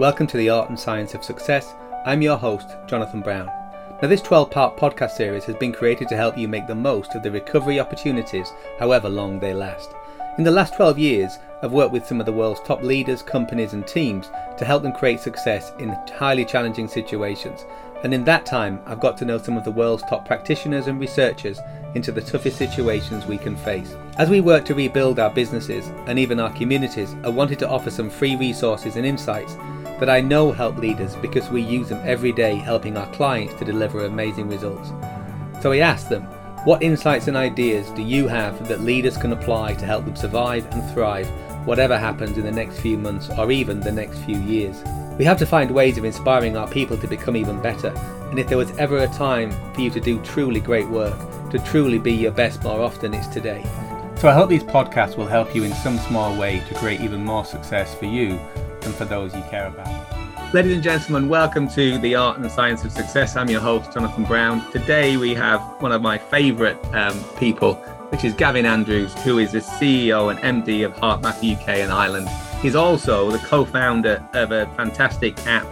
Welcome to the Art and Science of Success. I'm your host, Jonathan Brown. Now, this 12 part podcast series has been created to help you make the most of the recovery opportunities, however long they last. In the last 12 years, I've worked with some of the world's top leaders, companies, and teams to help them create success in highly challenging situations. And in that time, I've got to know some of the world's top practitioners and researchers into the toughest situations we can face. As we work to rebuild our businesses and even our communities, I wanted to offer some free resources and insights that I know help leaders because we use them every day helping our clients to deliver amazing results. So I asked them, what insights and ideas do you have that leaders can apply to help them survive and thrive whatever happens in the next few months or even the next few years? We have to find ways of inspiring our people to become even better. And if there was ever a time for you to do truly great work, to truly be your best more often, it's today. So I hope these podcasts will help you in some small way to create even more success for you and for those you care about. Ladies and gentlemen, welcome to the Art and Science of Success. I'm your host, Jonathan Brown. Today we have one of my favourite um, people, which is Gavin Andrews, who is the CEO and MD of HeartMath UK and Ireland. He's also the co-founder of a fantastic app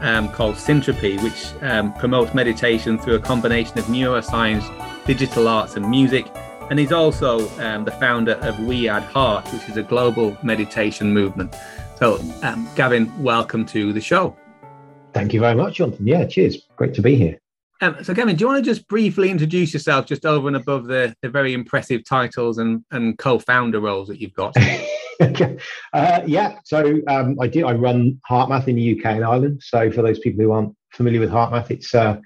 um, called Syntropy, which um, promotes meditation through a combination of neuroscience, digital arts, and music. And he's also um, the founder of We Add Heart, which is a global meditation movement. So, um, Gavin, welcome to the show. Thank you very much, Jonathan. Yeah, cheers. Great to be here. Um, so, Gavin, do you want to just briefly introduce yourself, just over and above the, the very impressive titles and, and co-founder roles that you've got? uh, yeah, so um, I do. I run HeartMath in the UK and Ireland. So, for those people who aren't familiar with HeartMath, it's uh,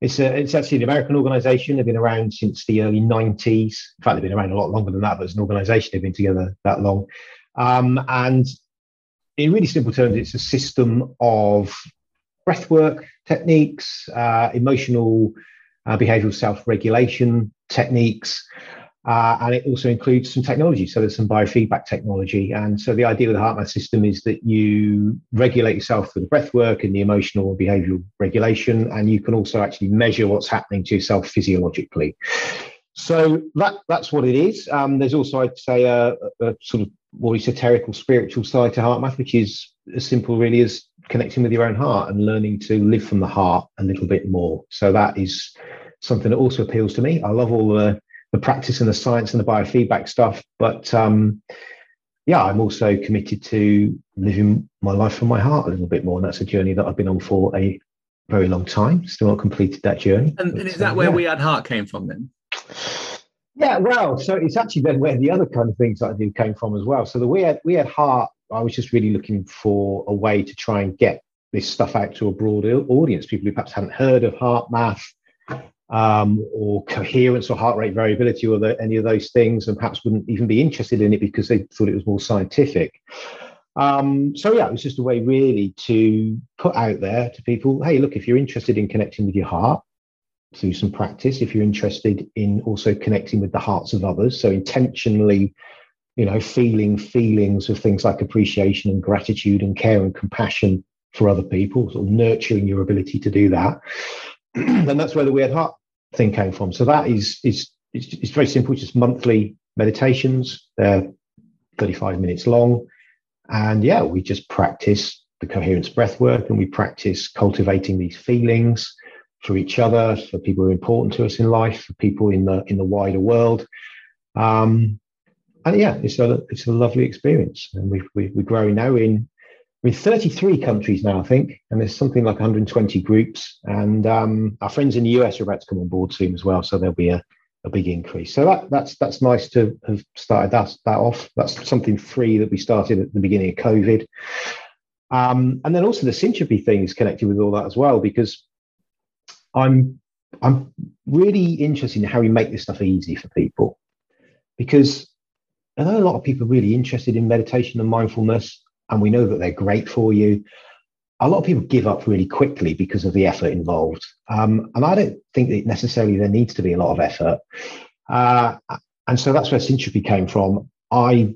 it's, a, it's actually an American organisation. They've been around since the early 90s. In fact, they've been around a lot longer than that, but as an organisation, they've been together that long. Um, and in really simple terms, it's a system of breathwork techniques, uh, emotional uh, behavioral self regulation techniques, uh, and it also includes some technology. So there's some biofeedback technology. And so the idea with the HeartMath system is that you regulate yourself through the breath work and the emotional and behavioral regulation, and you can also actually measure what's happening to yourself physiologically. So that that's what it is. Um, there's also, I'd say, a, a, sort of more esoteric or spiritual side to HeartMath, which is as simple really as connecting with your own heart and learning to live from the heart a little bit more. So that is something that also appeals to me. I love all the the practice and the science and the biofeedback stuff, but um, yeah, I'm also committed to living my life from my heart a little bit more, and that's a journey that I've been on for a very long time. Still not completed that journey. And, but, and is that uh, where yeah. We Add Heart came from then? Yeah, well, so it's actually then where the other kind of things I do came from as well. So the We Add We Add Heart, I was just really looking for a way to try and get this stuff out to a broad audience, people who perhaps hadn't heard of HeartMath um, or coherence or heart rate variability or the, any of those things, and perhaps wouldn't even be interested in it because they thought it was more scientific. Um, so yeah, it was just a way really to put out there to people, hey, look, if you're interested in connecting with your heart, through some practice if you're interested in also connecting with the hearts of others. So intentionally you know feeling feelings of things like appreciation and gratitude and care and compassion for other people sort of nurturing your ability to do that. And that's where the We Add Heart thing came from. So that is is it's, it's very simple it's just monthly meditations. They're 35 minutes long. And yeah we just practice the coherence breath work and we practice cultivating these feelings for each other, for people who are important to us in life, for people in the in the wider world. Um, and yeah, it's a it's a lovely experience, and we we we're growing now in we're in 33 countries now, I think, and there's something like 120 groups. And um, our friends in the US are about to come on board soon as well, so there'll be a, a big increase. So that that's that's nice to have started that that off. That's something free that we started at the beginning of COVID. Um, and then also the syntropy thing is connected with all that as well, because I'm I'm really interested in how we make this stuff easy for people because I know a lot of people are really interested in meditation and mindfulness, and we know that they're great for you. A lot of people give up really quickly because of the effort involved, um, and I don't think that necessarily there needs to be a lot of effort. Uh, and so that's where Syntropy came from. I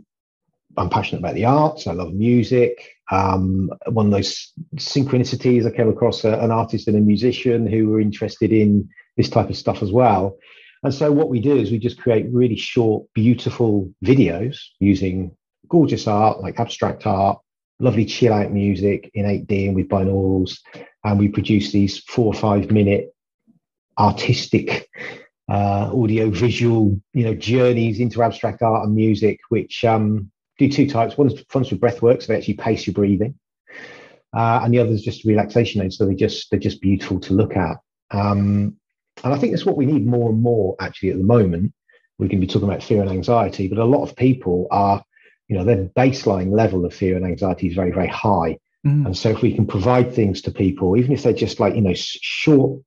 I'm passionate about the arts. I love music. Um, one of those synchronicities, I came across a, an artist and a musician who were interested in this type of stuff as well. And so what we do is we just create really short, beautiful videos using gorgeous art like abstract art, lovely chill out music in 8D and with binaurals. And we produce these four or five minute artistic uh, audio visual you know journeys into abstract art and music which um, do two types. One's one's with breath work so they actually pace your breathing. Uh, and the other is just relaxation aids so they just they're just beautiful to look at. Um, and i think that's what we need more and more actually at the moment. We can be talking about fear and anxiety but a lot of people are you know their baseline level of fear and anxiety is very very high. Mm. and so if we can provide things to people even if they're just like you know short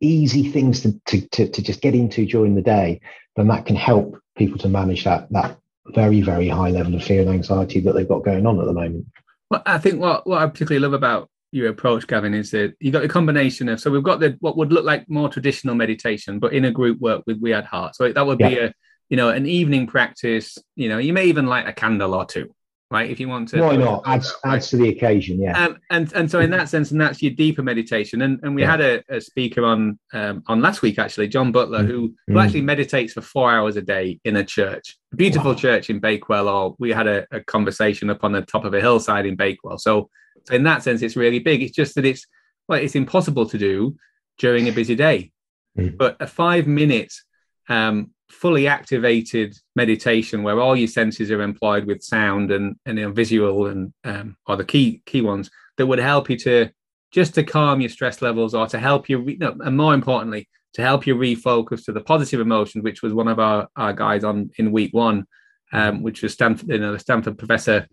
easy things to, to, to, to just get into during the day, then that can help people to manage that that very, very high level of fear and anxiety that they've got going on at the moment. Well, I think what, what I particularly love about your approach, Gavin, is that you got the combination of so we've got the what would look like more traditional meditation, but in a group work with We Add Heart. So that would be a you know an evening practice. You know, you may even light a candle or two right? If you want to, why not? Adds right? adds to the occasion, yeah. Um, and and so in that sense, and that's your deeper meditation. And and we yeah. had a, a, speaker on um, on last week actually, John Butler, mm. who who mm. actually meditates for four hours a day in a church, a beautiful wow. church in Bakewell. Or we had a, a, conversation up on the top of a hillside in Bakewell. So so in that sense, it's really big. It's just that it's well, it's impossible to do during a busy day. Mm. But a five minute um, fully activated meditation where all your senses are employed with sound and and you know, visual and um, are the key key ones that would help you to just to calm your stress levels or to help you re- no, and more importantly to help you refocus to the positive emotions which was one of our, our guys on in week one um, which was Stanford you know the Stanford professor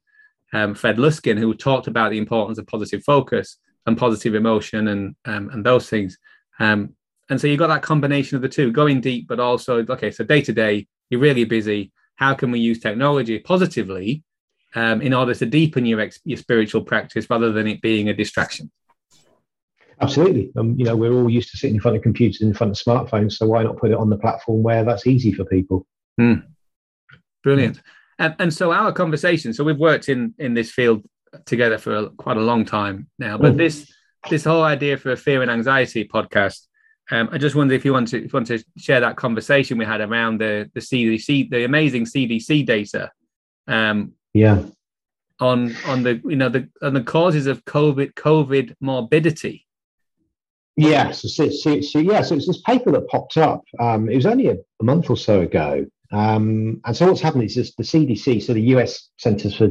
um, Fred Luskin who talked about the importance of positive focus and positive emotion and um, and those things. Um, and so you've got that combination of the two, going deep, but also, okay, so day to day, you're really busy. How can we use technology positively um, in order to deepen your, ex- your spiritual practice rather than it being a distraction? Absolutely. Um, you know, we're all used to sitting in front of computers, in front of smartphones. So why not put it on the platform where that's easy for people? Mm. Brilliant. And, and so our conversation, so we've worked in, in this field together for a, quite a long time now, but mm. this, this whole idea for a fear and anxiety podcast um, I just wonder if you want to if you want to share that conversation we had around the the CDC, the amazing CDC data. Um, yeah. On on the you know the on the causes of COVID COVID morbidity. Yes, so, so, so, yeah, so it's this paper that popped up. Um, it was only a, a month or so ago, um, and so what's happened is this, the CDC, so the US Centers for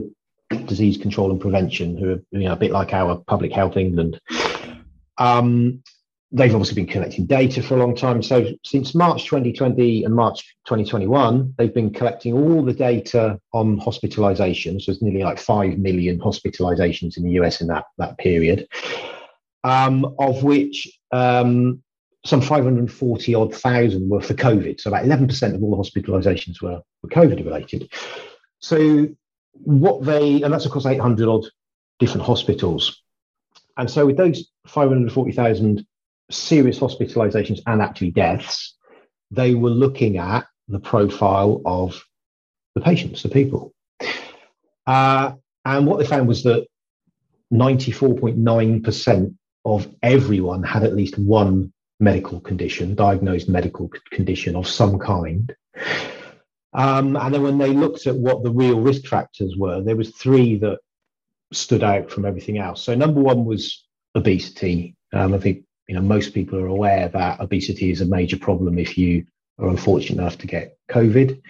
Disease Control and Prevention, who are you know a bit like our Public Health England, um, they've obviously been collecting data for a long time. So since March 2020 and March 2021, they've been collecting all the data on hospitalizations. So there's nearly like 5 million hospitalizations in the US in that, that period, um, of which um, some 540 odd thousand were for COVID. So about 11% of all the hospitalizations were, were COVID related. So what they, and that's across 800 odd different hospitals. And so with those 540,000 serious hospitalizations and actually deaths, they were looking at the profile of the patients, the people. Uh, and what they found was that 94.9% of everyone had at least one medical condition, diagnosed medical condition of some kind. Um, and then when they looked at what the real risk factors were, there was three that stood out from everything else. So number one was obesity. Um, I think you know, most people are aware that obesity is a major problem if you are unfortunate enough to get COVID.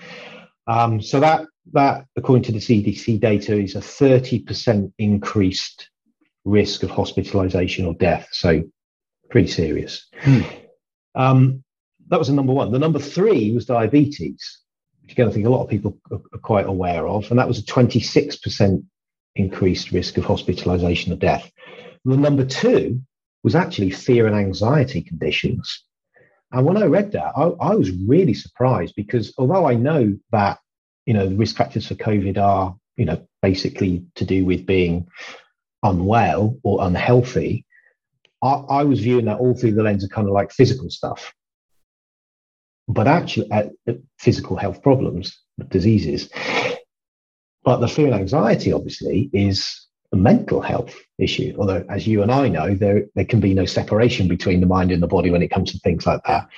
Um, so that that, according to the CDC data, is a 30% increased risk of hospitalization or death. So pretty serious. Hmm. Um, that was the number one. The number three was diabetes, which again I think a lot of people are, are quite aware of, and that was a 26% increased risk of hospitalization or death. the number two was actually fear and anxiety conditions. And when I read that, I, I, was really surprised because although I know that, you know, the risk factors for COVID are, you know, basically to do with being unwell or unhealthy, I, I was viewing that all through the lens of kind of like physical stuff. But actually, uh, physical health problems, diseases. But the fear and anxiety, obviously, is a mental health issue. Although, as you and I know, there, there can be no separation between the mind and the body when it comes to things like that.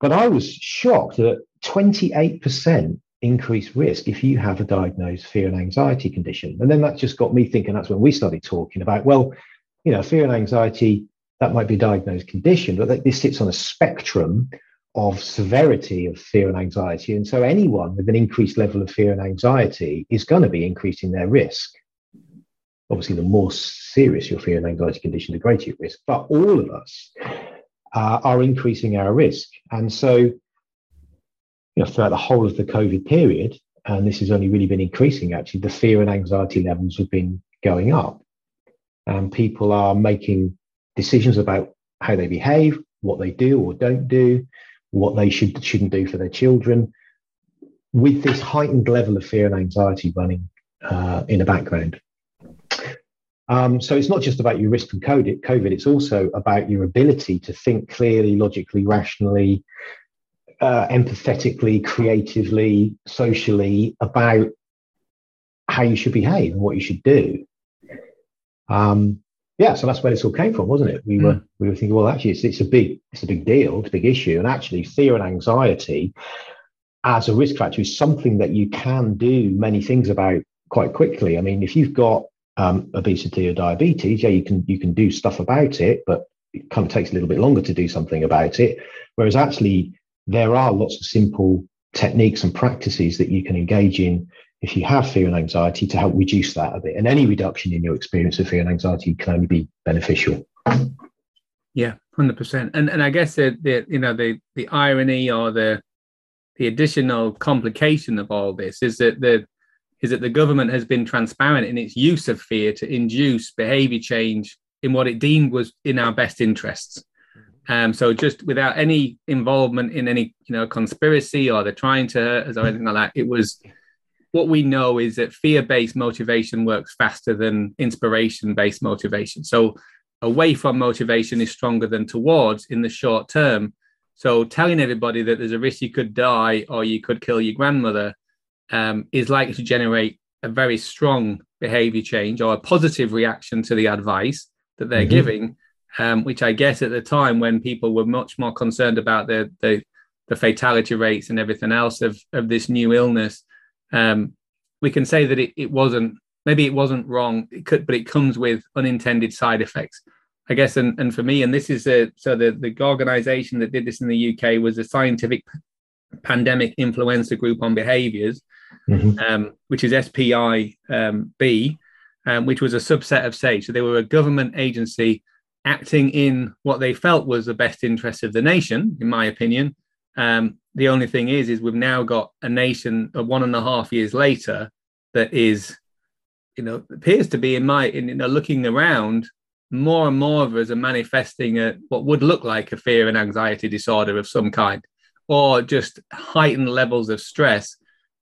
But I was shocked that 28% increased risk if you have a diagnosed fear and anxiety condition. And then that just got me thinking that's when we started talking about, well, you know, fear and anxiety, that might be a diagnosed condition, but this sits on a spectrum of severity of fear and anxiety. And so anyone with an increased level of fear and anxiety is going to be increasing their risk. Obviously, the more serious your fear and anxiety condition, the greater your risk. But all of us uh, are increasing our risk. And so, you know, throughout the whole of the COVID period, and this has only really been increasing actually, the fear and anxiety levels have been going up. And people are making decisions about how they behave, what they do or don't do, what they should shouldn't do for their children, with this heightened level of fear and anxiety running uh, in the background. Um, so it's not just about your risk from COVID, COVID, it's also about your ability to think clearly, logically, rationally, uh, empathetically, creatively, socially about how you should behave and what you should do. Um, yeah, so that's where this all came from, wasn't it? We mm. were we were thinking, well, actually, it's, it's a big it's a big deal, it's a big issue, and actually, fear and anxiety as a risk factor is something that you can do many things about quite quickly. I mean, if you've got um, obesity or diabetes, yeah, you can you can do stuff about it, but it kind of takes a little bit longer to do something about it. Whereas actually, there are lots of simple techniques and practices that you can engage in if you have fear and anxiety to help reduce that a bit. And any reduction in your experience of fear and anxiety can only be beneficial. Yeah, hundred percent. And and I guess the, the you know the the irony or the the additional complication of all this is that the is that the government has been transparent in its use of fear to induce behavior change in what it deemed was in our best interests. Um, so just without any involvement in any you know conspiracy or they're trying to hurt us or anything like that, it was what we know is that fear-based motivation works faster than inspiration-based motivation. So away from motivation is stronger than towards in the short term. So telling everybody that there's a risk you could die or you could kill your grandmother um, is likely to generate a very strong behavior change or a positive reaction to the advice that they're mm-hmm. giving, um, which I guess at the time when people were much more concerned about the, the, the fatality rates and everything else of, of this new illness, um, we can say that it, it wasn't maybe it wasn't wrong it could but it comes with unintended side effects i guess and, and for me and this is a so the, the organization that did this in the uk was a scientific pandemic influenza group on behaviors mm-hmm. um, which is SPI um, B, um, which was a subset of SAGE. So they were a government agency acting in what they felt was the best interest of the nation, in my opinion. Um, the only thing is, is we've now got a nation of one and a half years later that is, you know, appears to be in my, in, you know, looking around, more and more of us are manifesting a, what would look like a fear and anxiety disorder of some kind, or just heightened levels of stress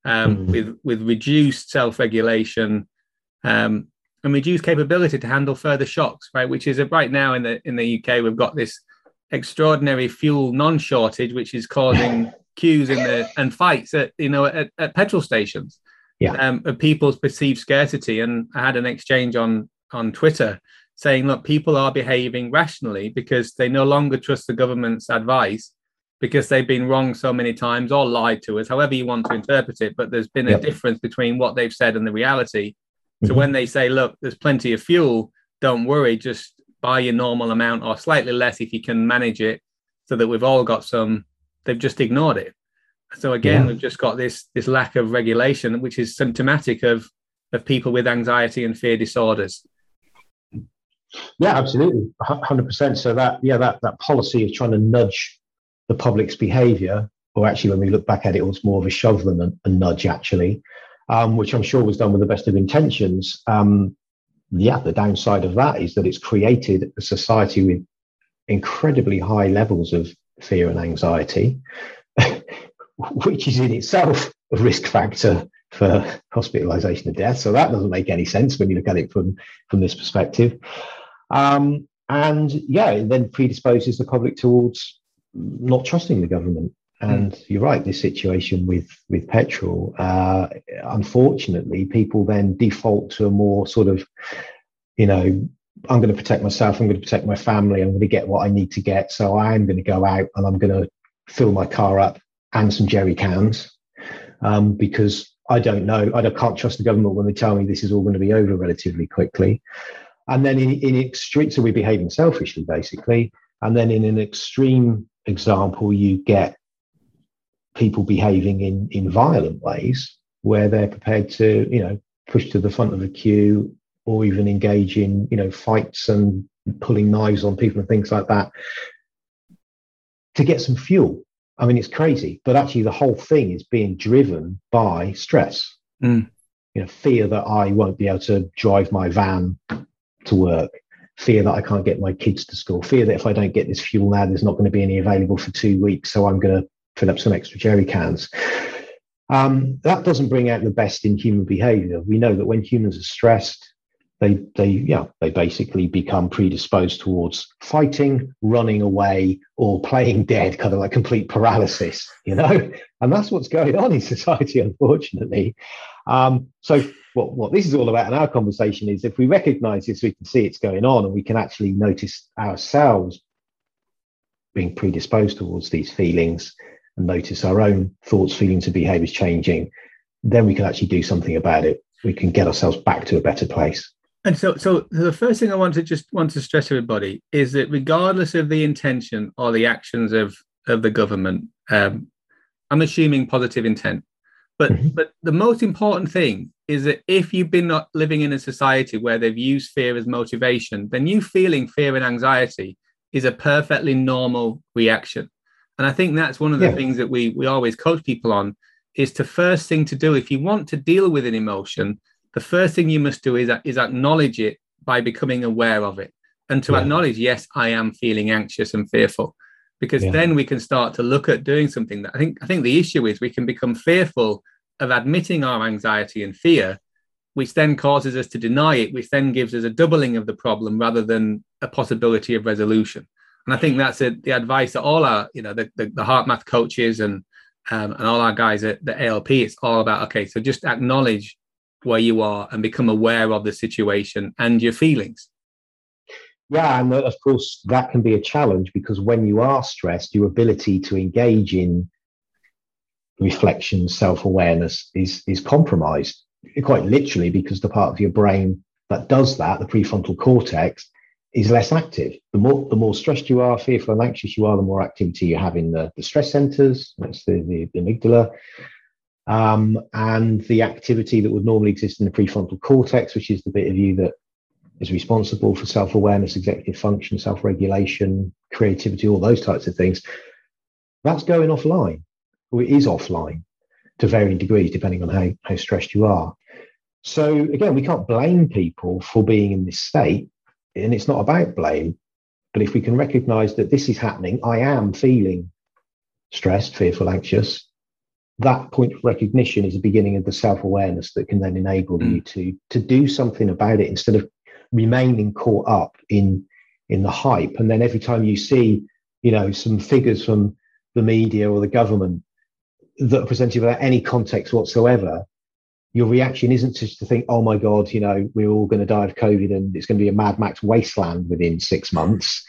um, mm. with with reduced self-regulation um, and reduced capability to handle further shocks. Right, which is a, right now in the in the UK we've got this extraordinary fuel non-shortage, which is causing queues in the and fights at you know at, at petrol stations. Yeah, um, of people's perceived scarcity. And I had an exchange on on Twitter saying, look, people are behaving rationally because they no longer trust the government's advice because they've been wrong so many times or lied to us, however you want to interpret it. But there's been a difference between what they've said and the reality. So mm-hmm. when they say, look, there's plenty of fuel, don't worry, just buy your normal amount or slightly less if you can manage it so that we've all got some, they've just ignored it. So again, yeah. we've just got this this lack of regulation, which is symptomatic of of people with anxiety and fear disorders. Yeah, absolutely, hundred percent. So that yeah, that that policy of trying to nudge the public's behaviour, or actually, when we look back at it, it was more of a shove than a, a nudge, actually, um, which I'm sure was done with the best of intentions. Um, yeah, the downside of that is that it's created a society with incredibly high levels of fear and anxiety, which is in itself a risk factor for hospitalization and death. So that doesn't make any sense when you look at it from, from this perspective. Um, and yeah, it then predisposes the public towards not trusting the government. Hmm. And mm. you're right, this situation with with petrol, uh, unfortunately, people then default to a more sort of, you know, I'm going to protect myself, I'm going to protect my family, I'm going to get what I need to get. So I'm going to go out and I'm going to fill my car up and some jerry cans um, because I don't know. I can't trust the government when they tell me this is all going to be over relatively quickly. And then in, in extreme, so we're behaving selfishly, basically. And then in an extreme example, you get people behaving in, in violent ways where they're prepared to, you know, push to the front of the queue or even engage in, you know, fights and pulling knives on people and things like that to get some fuel. I mean, it's crazy, but actually, the whole thing is being driven by stress. Mm. You know, fear that I won't be able to drive my van to work, fear that I can't get my kids to school, fear that if I don't get this fuel now, there's not going to be any available for two weeks, so I'm going to fill up some extra jerry cans. Um, that doesn't bring out the best in human behavior. We know that when humans are stressed, they they yeah they basically become predisposed towards fighting running away or playing dead kind of like complete paralysis you know? And that's what's going on in society unfortunately. Um, so what, what this is all about in our conversation is if we recognize this we can see it's going on and we can actually notice ourselves being predisposed towards these feelings and notice our own thoughts feelings and behaviors changing then we can actually do something about it. We can get ourselves back to a better place and so, so the first thing I want to just want to stress to everybody is that regardless of the intention or the actions of of the government, um, I'm assuming positive intent. But mm-hmm. but the most important thing is that if you've been not living in a society where they've used fear as motivation, then you feeling fear and anxiety is a perfectly normal reaction. And I think that's one of the yeah. things that we we always coach people on is to first thing to do if you want to deal with an emotion the first thing you must do is, is acknowledge it by becoming aware of it and to yeah. acknowledge yes i am feeling anxious and fearful because yeah. then we can start to look at doing something that i think i think the issue is we can become fearful of admitting our anxiety and fear which then causes us to deny it which then gives us a doubling of the problem rather than a possibility of resolution and i think that's a, the advice that all our you know the, the, the HeartMath coaches and um, and all our guys at the alp it's all about okay so just acknowledge where you are and become aware of the situation and your feelings. Yeah, and of course, that can be a challenge because when you are stressed, your ability to engage in reflection, self awareness is, is compromised, quite literally, because the part of your brain that does that, the prefrontal cortex, is less active. The more the more stressed you are, fearful and anxious you are, the more activity you have in the, the stress centers, that's the, the, the amygdala, um, and the activity that would normally exist in the prefrontal cortex, which is the bit of you that is responsible for self awareness, executive function, self regulation, creativity, all those types of things, that's going offline, or it is offline to varying degrees, depending on how, how stressed you are. So, again, we can't blame people for being in this state, and it's not about blame. But if we can recognize that this is happening, I am feeling stressed, fearful, anxious, that point of recognition is the beginning of the self-awareness that can then enable mm. you to to do something about it instead of remaining caught up in in the hype and then every time you see you know some figures from the media or the government that are presented without any context whatsoever your reaction isn't just to think oh my god you know we're all going to die of covid and it's going to be a mad max wasteland within six months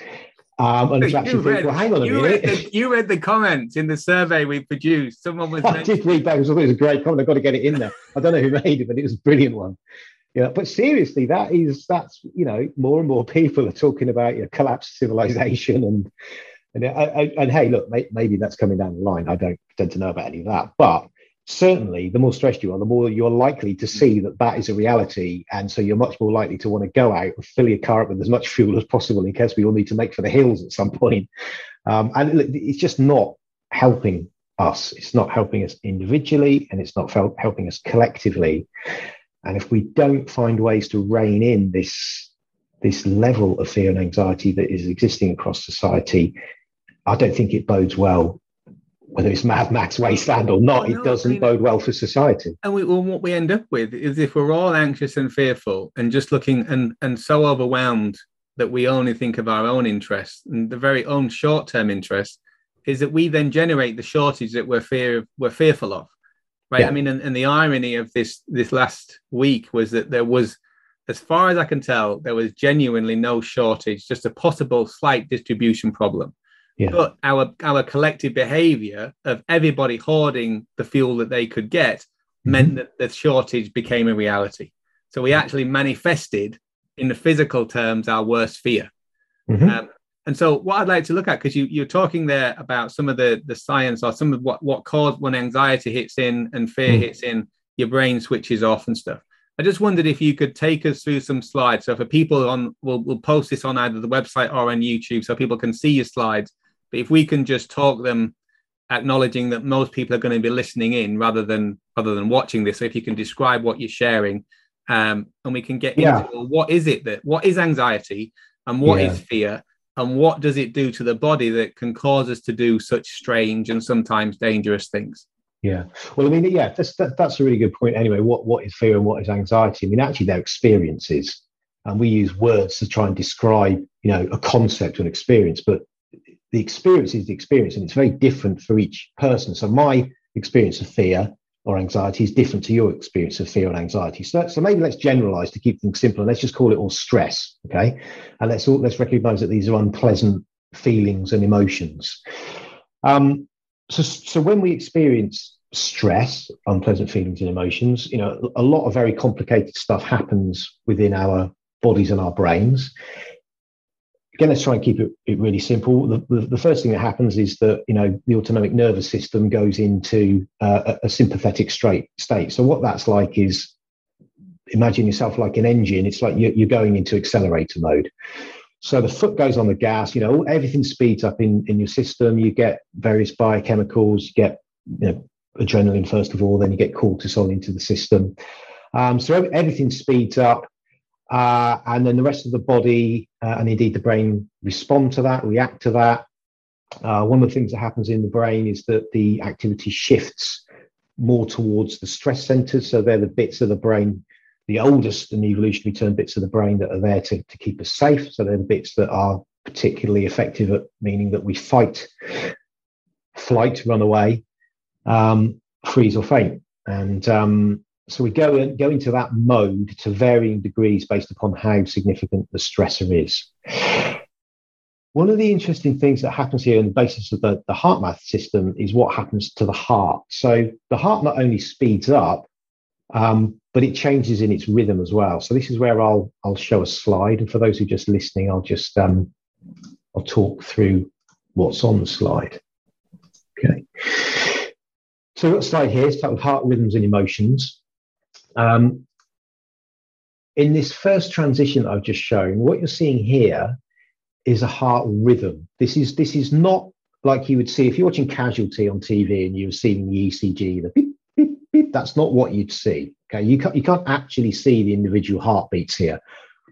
um, and to actually read, think, well, hang on a you minute. Read the, you read the comments in the survey we produced. Someone was. I did read that. I thought it was a great comment. I've got to get it in there. I don't know who made it, but it was a brilliant one. Yeah, but seriously, that is that's you know more and more people are talking about you know, collapsed civilization and and and, and hey, look, maybe that's coming down the line. I don't tend to know about any of that, but certainly the more stressed you are, the more you're likely to see that that is a reality. And so you're much more likely to want to go out and fill your car up with as much fuel as possible in case we all need to make for the hills at some point. Um, and it's just not helping us. It's not helping us individually and it's not helping us collectively. And if we don't find ways to rein in this, this level of fear and anxiety that is existing across society, I don't think it bodes well whether it's Mad Max Wasteland or not, no, it doesn't I mean, bode well for society. And we, well, what we end up with is if we're all anxious and fearful and just looking and, and so overwhelmed that we only think of our own interests and the very own short-term interests, is that we then generate the shortage that we're fear we're fearful of. Right. Yeah. I mean, and, and the irony of this this last week was that there was, as far as I can tell, there was genuinely no shortage, just a possible slight distribution problem Yeah. But our our collective behavior of everybody hoarding the fuel that they could get mm-hmm. meant that the shortage became a reality. So we actually manifested in the physical terms our worst fear. Mm-hmm. Um, and so what I'd like to look at, because you, you're talking there about some of the, the science or some of what, what cause when anxiety hits in and fear mm. hits in, your brain switches off and stuff. I just wondered if you could take us through some slides. So for people on, we'll, we'll post this on either the website or on YouTube so people can see your slides. But if we can just talk them, acknowledging that most people are going to be listening in rather than rather than watching this. So if you can describe what you're sharing, um, and we can get yeah. into well, what is it that what is anxiety and what yeah. is fear and what does it do to the body that can cause us to do such strange and sometimes dangerous things yeah well i mean yeah that's that, that's a really good point anyway what what is fear and what is anxiety i mean actually they're experiences and we use words to try and describe you know a concept or an experience but the experience is the experience and it's very different for each person so my experience of fear or anxiety is different to your experience of fear and anxiety. So, so maybe let's generalize to keep things simple and let's just call it all stress. Okay. And let's all, let's recognize that these are unpleasant feelings and emotions. Um, so, so when we experience stress, unpleasant feelings and emotions, you know, a lot of very complicated stuff happens within our bodies and our brains again, let's try and keep it, it really simple. The, the, the, first thing that happens is that you know the autonomic nervous system goes into uh, a, a, sympathetic straight state. So what that's like is imagine yourself like an engine. It's like you're, you're going into accelerator mode. So the foot goes on the gas. You know everything speeds up in in your system. You get various biochemicals. You get you know, adrenaline first of all, then you get cortisol into the system. Um, so everything speeds up. Uh, and then the rest of the body uh, and indeed the brain respond to that, react to that. Uh, one of the things that happens in the brain is that the activity shifts more towards the stress centers. So they're the bits of the brain, the oldest and evolutionary term bits of the brain that are there to, to keep us safe. So they're the bits that are particularly effective at meaning that we fight, flight, run away, um, freeze or faint. And um, so we go, go into that mode to varying degrees based upon how significant the stressor is. One of the interesting things that happens here on the basis of the, the HeartMath system is what happens to the heart. So the heart not only speeds up, um, but it changes in its rhythm as well. So this is where I'll I'll show a slide, and for those who are just listening, I'll just um, I'll talk through what's on the slide. Okay. So we've got a slide here, it's titled Heart Rhythms and Emotions. Um, in this first transition I've just shown, what you're seeing here is a heart rhythm. This is this is not like you would see if you're watching Casualty on TV and you're seeing the ECG, the beep, beep, beep. That's not what you'd see. Okay, you can't you can't actually see the individual heartbeats here.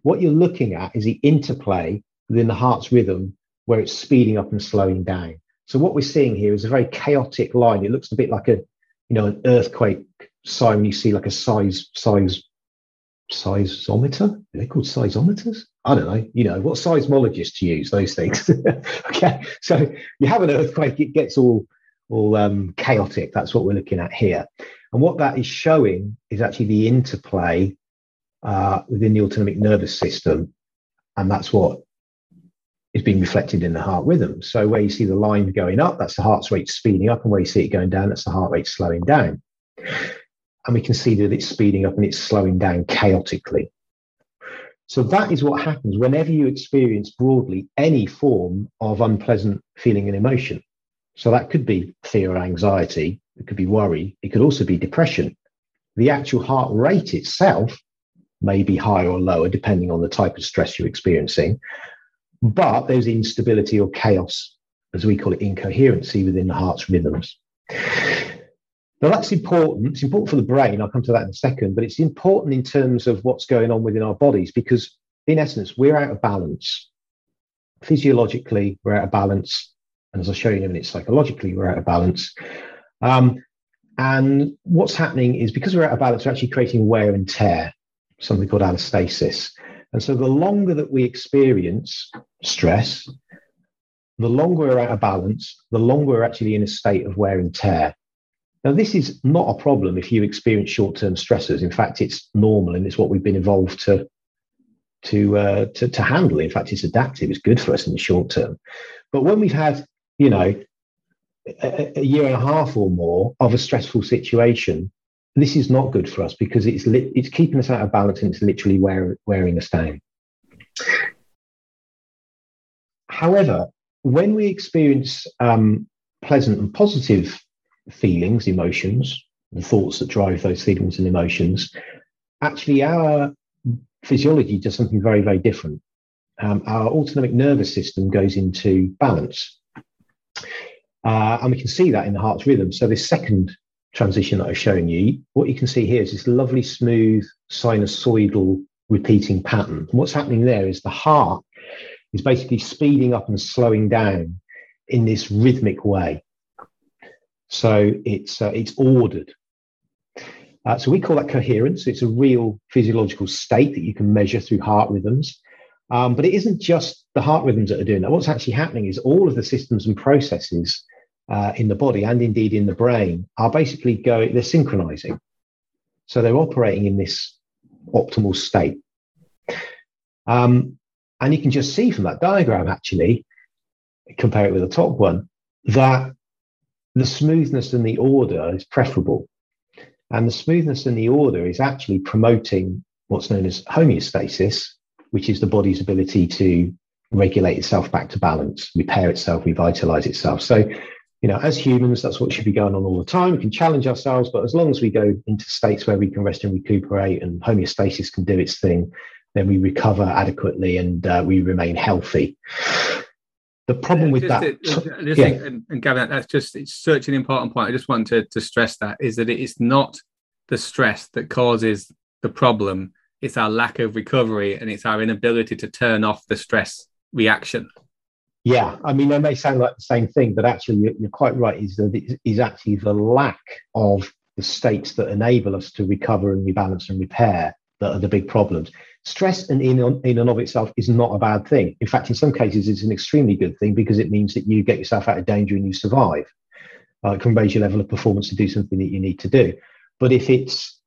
What you're looking at is the interplay within the heart's rhythm where it's speeding up and slowing down. So what we're seeing here is a very chaotic line. It looks a bit like a you know an earthquake sign you see like a size size sizeometer. Are they called sizeometers? I don't know. You know what seismologists use those things. okay, so you have an earthquake, it gets all all um, chaotic. That's what we're looking at here, and what that is showing is actually the interplay uh, within the autonomic nervous system, and that's what is being reflected in the heart rhythm. So where you see the line going up, that's the heart rate speeding up, and where you see it going down, that's the heart rate slowing down and we can see that it's speeding up and it's slowing down chaotically. So that is what happens whenever you experience broadly any form of unpleasant feeling and emotion. So that could be fear or anxiety, it could be worry, it could also be depression. The actual heart rate itself may be higher or lower depending on the type of stress you're experiencing, but there's instability or chaos, as we call it, incoherency within the heart's rhythms. Now, that's important. It's important for the brain. I'll come to that in a second, but it's important in terms of what's going on within our bodies because, in essence, we're out of balance. Physiologically, we're out of balance. And as I'll show you in a minute, psychologically, we're out of balance. Um, and what's happening is because we're out of balance, we're actually creating wear and tear, something called allostasis. And so the longer that we experience stress, the longer we're out of balance, the longer we're actually in a state of wear and tear. Now, this is not a problem if you experience short-term stressors. In fact, it's normal and it's what we've been evolved to to, uh, to to handle. In fact, it's adaptive. It's good for us in the short term. But when we've had you know, a, year and a half or more of a stressful situation, this is not good for us because it's li- it's keeping us out of balance and it's literally wear, wearing us down. However, when we experience um, pleasant and positive feelings, emotions, the thoughts that drive those feelings and emotions, actually our physiology does something very, very different. Um, our autonomic nervous system goes into balance. Uh, and we can see that in the heart's rhythm. So, this second transition that I've shown you, what you can see here is this lovely, smooth, sinusoidal repeating pattern. And what's happening there is the heart is basically speeding up and slowing down in this rhythmic way. So it's uh, it's ordered. Uh, so we call that coherence. It's a real physiological state that you can measure through heart rhythms. Um, but it isn't just the heart rhythms that are doing that. What's actually happening is all of the systems and processes uh, in the body and indeed in the brain are basically going, they're synchronizing. So they're operating in this optimal state. Um, and you can just see from that diagram, actually, compare it with the top one, that the smoothness and the order is preferable. And the smoothness and the order is actually promoting what's known as homeostasis, which is the body's ability to regulate itself back to balance, repair itself, revitalize itself. So, you know, as humans, that's what should be going on all the time. We can challenge ourselves, but as long as we go into states where we can rest and recuperate and homeostasis can do its thing, then we recover adequately and uh, we remain healthy. The problem uh, with just, that, just uh, yeah. and, and Gavin, that's just it's such an important point. I just want to, to stress that is that it is not the stress that causes the problem; it's our lack of recovery and it's our inability to turn off the stress reaction. Yeah, I mean, they may sound like the same thing, but actually, you're, you're quite right. Is that it is actually the lack of the states that enable us to recover and rebalance and repair that are the big problems stress in, in, in and of itself is not a bad thing. In fact, in some cases, it's an extremely good thing because it means that you get yourself out of danger and you survive. Uh, it can raise your level of performance to do something that you need to do. But if it's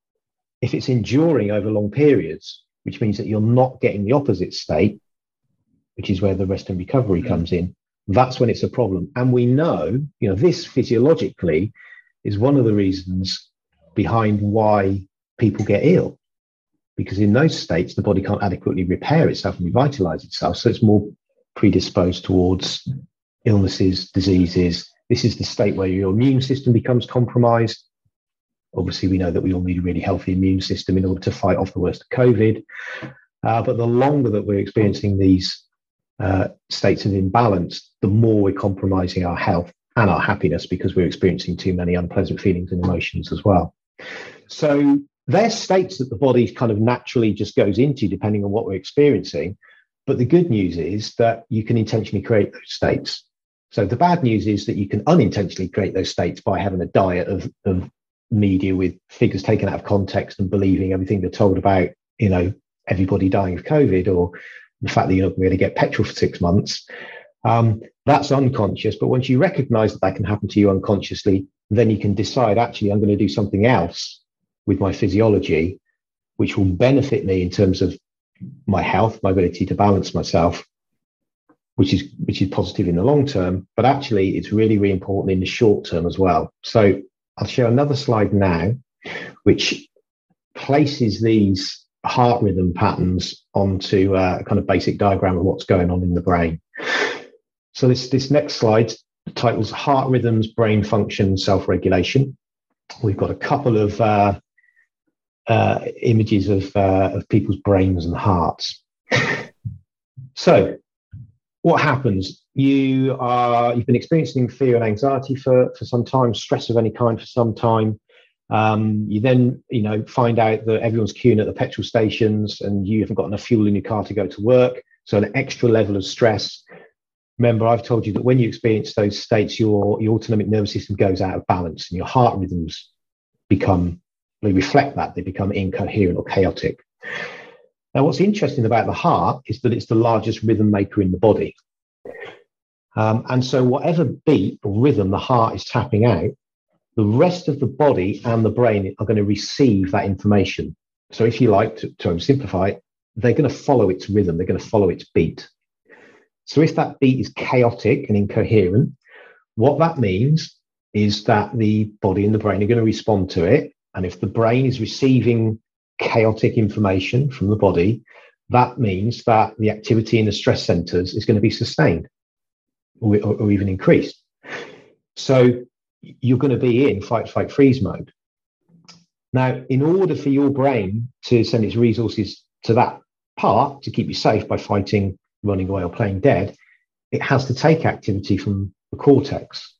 if it's enduring over long periods, which means that you're not getting the opposite state, which is where the rest and recovery comes in, that's when it's a problem. And we know, you know, this physiologically is one of the reasons behind why people get ill because in those states, the body can't adequately repair itself and revitalize itself. So it's more predisposed towards illnesses, diseases. This is the state where your immune system becomes compromised. Obviously, we know that we all need a really healthy immune system in order to fight off the worst of COVID. Uh, but the longer that we're experiencing these uh, states of imbalance, the more we're compromising our health and our happiness because we're experiencing too many unpleasant feelings and emotions as well. So they're states that the body kind of naturally just goes into depending on what we're experiencing. But the good news is that you can intentionally create those states. So the bad news is that you can unintentionally create those states by having a diet of, of media with figures taken out of context and believing everything they're told about, you know, everybody dying of COVID or the fact that you're not going to get petrol for six months. Um, that's unconscious. But once you recognize that that can happen to you unconsciously, then you can decide, actually, I'm going to do something else with my physiology, which will benefit me in terms of my health, my ability to balance myself, which is which is positive in the long term, but actually it's really, really important in the short term as well. So I'll show another slide now, which places these heart rhythm patterns onto a kind of basic diagram of what's going on in the brain. So this, this next slide titles Heart Rhythms, Brain Function, Self-Regulation. We've got a couple of uh, uh, images of, uh, of people's brains and hearts. so, what happens? You are you've been experiencing fear and anxiety for, for some time, stress of any kind for some time. Um, you then, you know, find out that everyone's queuing at the petrol stations and you haven't got enough fuel in your car to go to work. So an extra level of stress. Remember, I've told you that when you experience those states, your, your autonomic nervous system goes out of balance and your heart rhythms become reflect that, they become incoherent or chaotic. Now, what's interesting about the heart is that it's the largest rhythm maker in the body. Um, and so, whatever beat or rhythm the heart is tapping out, the rest of the body and the brain are going to receive that information. So, if you like to, to simplify it, they're going to follow its rhythm, they're going to follow its beat. So, if that beat is chaotic and incoherent, what that means is that the body and the brain are going to respond to it. And if the brain is receiving chaotic information from the body, that means that the activity in the stress centers is going to be sustained or, or, or even increased. So you're going to be in fight, fight, freeze mode. Now, in order for your brain to send its resources to that part to keep you safe by fighting, running away, or playing dead, it has to take activity from the cortex.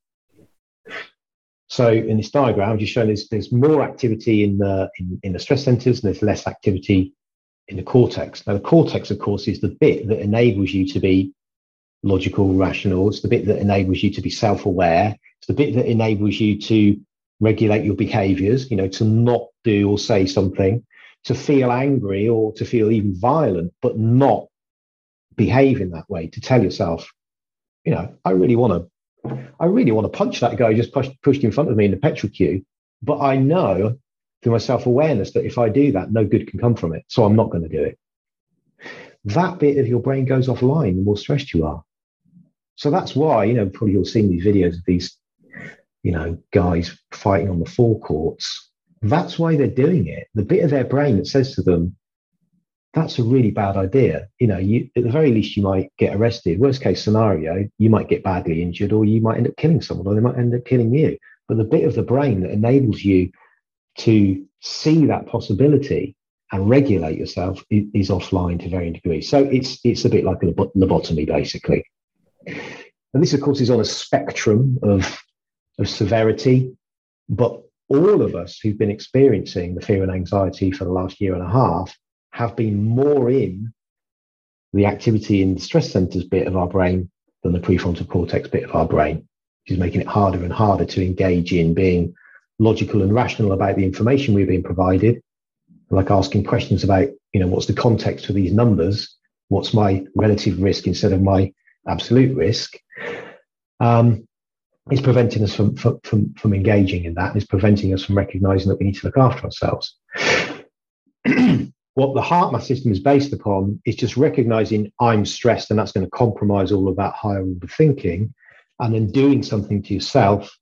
So in this diagram, I'm just showing there's, there's more activity in the in, in the stress centers and there's less activity in the cortex. Now the cortex, of course, is the bit that enables you to be logical, rational. It's the bit that enables you to be self-aware. It's the bit that enables you to regulate your behaviors, you know, to not do or say something, to feel angry or to feel even violent, but not behave in that way, to tell yourself, you know, I really want to I really want to punch that guy who just pushed, pushed in front of me in the petrol queue. But I know through my self awareness that if I do that, no good can come from it. So I'm not going to do it. That bit of your brain goes offline the more stressed you are. So that's why, you know, probably you'll see these videos of these, you know, guys fighting on the forecourts. That's why they're doing it. The bit of their brain that says to them, that's a really bad idea. You know, you at the very least you might get arrested. Worst case scenario, you might get badly injured, or you might end up killing someone, or they might end up killing you. But the bit of the brain that enables you to see that possibility and regulate yourself is, is offline to varying degrees. So it's it's a bit like a lobotomy, basically. And this, of course, is on a spectrum of of severity, but all of us who've been experiencing the fear and anxiety for the last year and a half have been more in the activity in the stress centers bit of our brain than the prefrontal cortex bit of our brain, which is making it harder and harder to engage in being logical and rational about the information we're being provided, like asking questions about, you know, what's the context for these numbers? What's my relative risk instead of my absolute risk? Um, preventing us from, from, from engaging in is preventing us from recognizing that we need to look after ourselves. what the HeartMath system is based upon is just recognizing I'm stressed and that's going to compromise all of that higher order thinking, and then doing something to yourself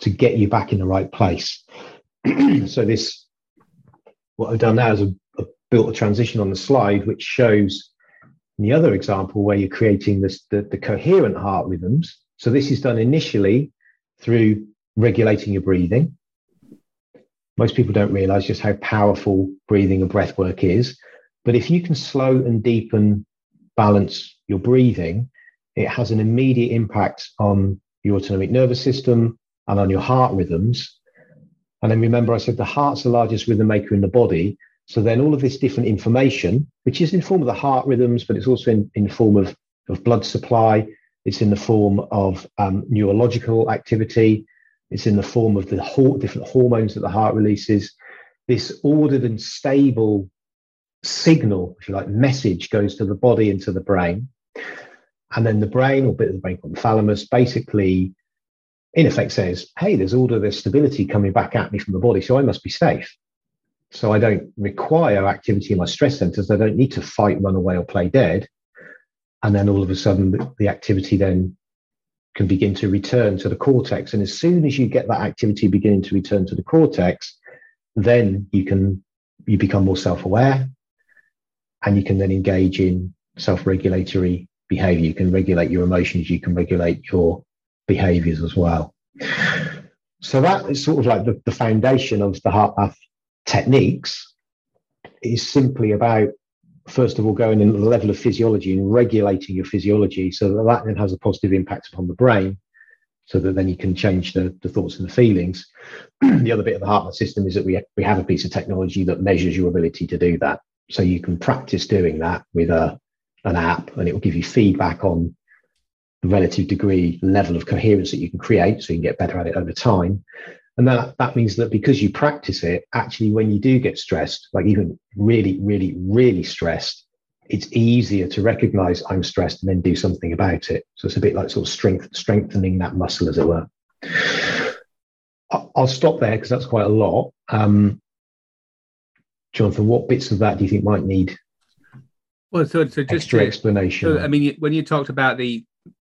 to get you back in the right place. so this, what I've done now is built a transition on the slide which shows the other example where you're creating this the, the coherent heart rhythms. So this is done initially through regulating your breathing most people don't realize just how powerful breathing and breath work is. But if you can slow and deepen balance your breathing, it has an immediate impact on your autonomic nervous system and on your heart rhythms. And then remember, I said the heart's the largest rhythm maker in the body. So then all of this different information, which is in form of the heart rhythms, but it's also in, in form of, of blood supply, it's in the form of um, neurological activity, it's in the form of the whole, different hormones that the heart releases. This ordered and stable signal, if you like, message goes to the body and to the brain. And then the brain, or bit of the brain called the thalamus, basically, in effect, says, Hey, there's order, there's stability coming back at me from the body, so I must be safe. So I don't require activity in my stress centers. I don't need to fight, run away, or play dead. And then all of a sudden, the, the activity then can begin to return to the cortex. And as soon as you get that activity beginning to return to the cortex, then you can you become more self-aware and you can then engage in self-regulatory behavior. You can regulate your emotions, you can regulate your behaviors as well. So that is sort of like the, the foundation of the HeartMath techniques is simply about first of all, going in the level of physiology and regulating your physiology so that that then has a positive impact upon the brain so that then you can change the, the thoughts and the feelings. the other bit of the HeartMath system is that we, we have a piece of technology that measures your ability to do that. So you can practice doing that with a, an app and it will give you feedback on the relative degree level of coherence that you can create so you can get better at it over time. And that, that means that because you practice it, actually, when you do get stressed, like even really, really, really stressed, it's easier to recognize I'm stressed and then do something about it. So it's a bit like sort of strength, strengthening that muscle, as it were. I'll stop there because that's quite a lot. Um, Jonathan, what bits of that do you think might need well, so, so just extra to, explanation? So, I mean, when you talked about the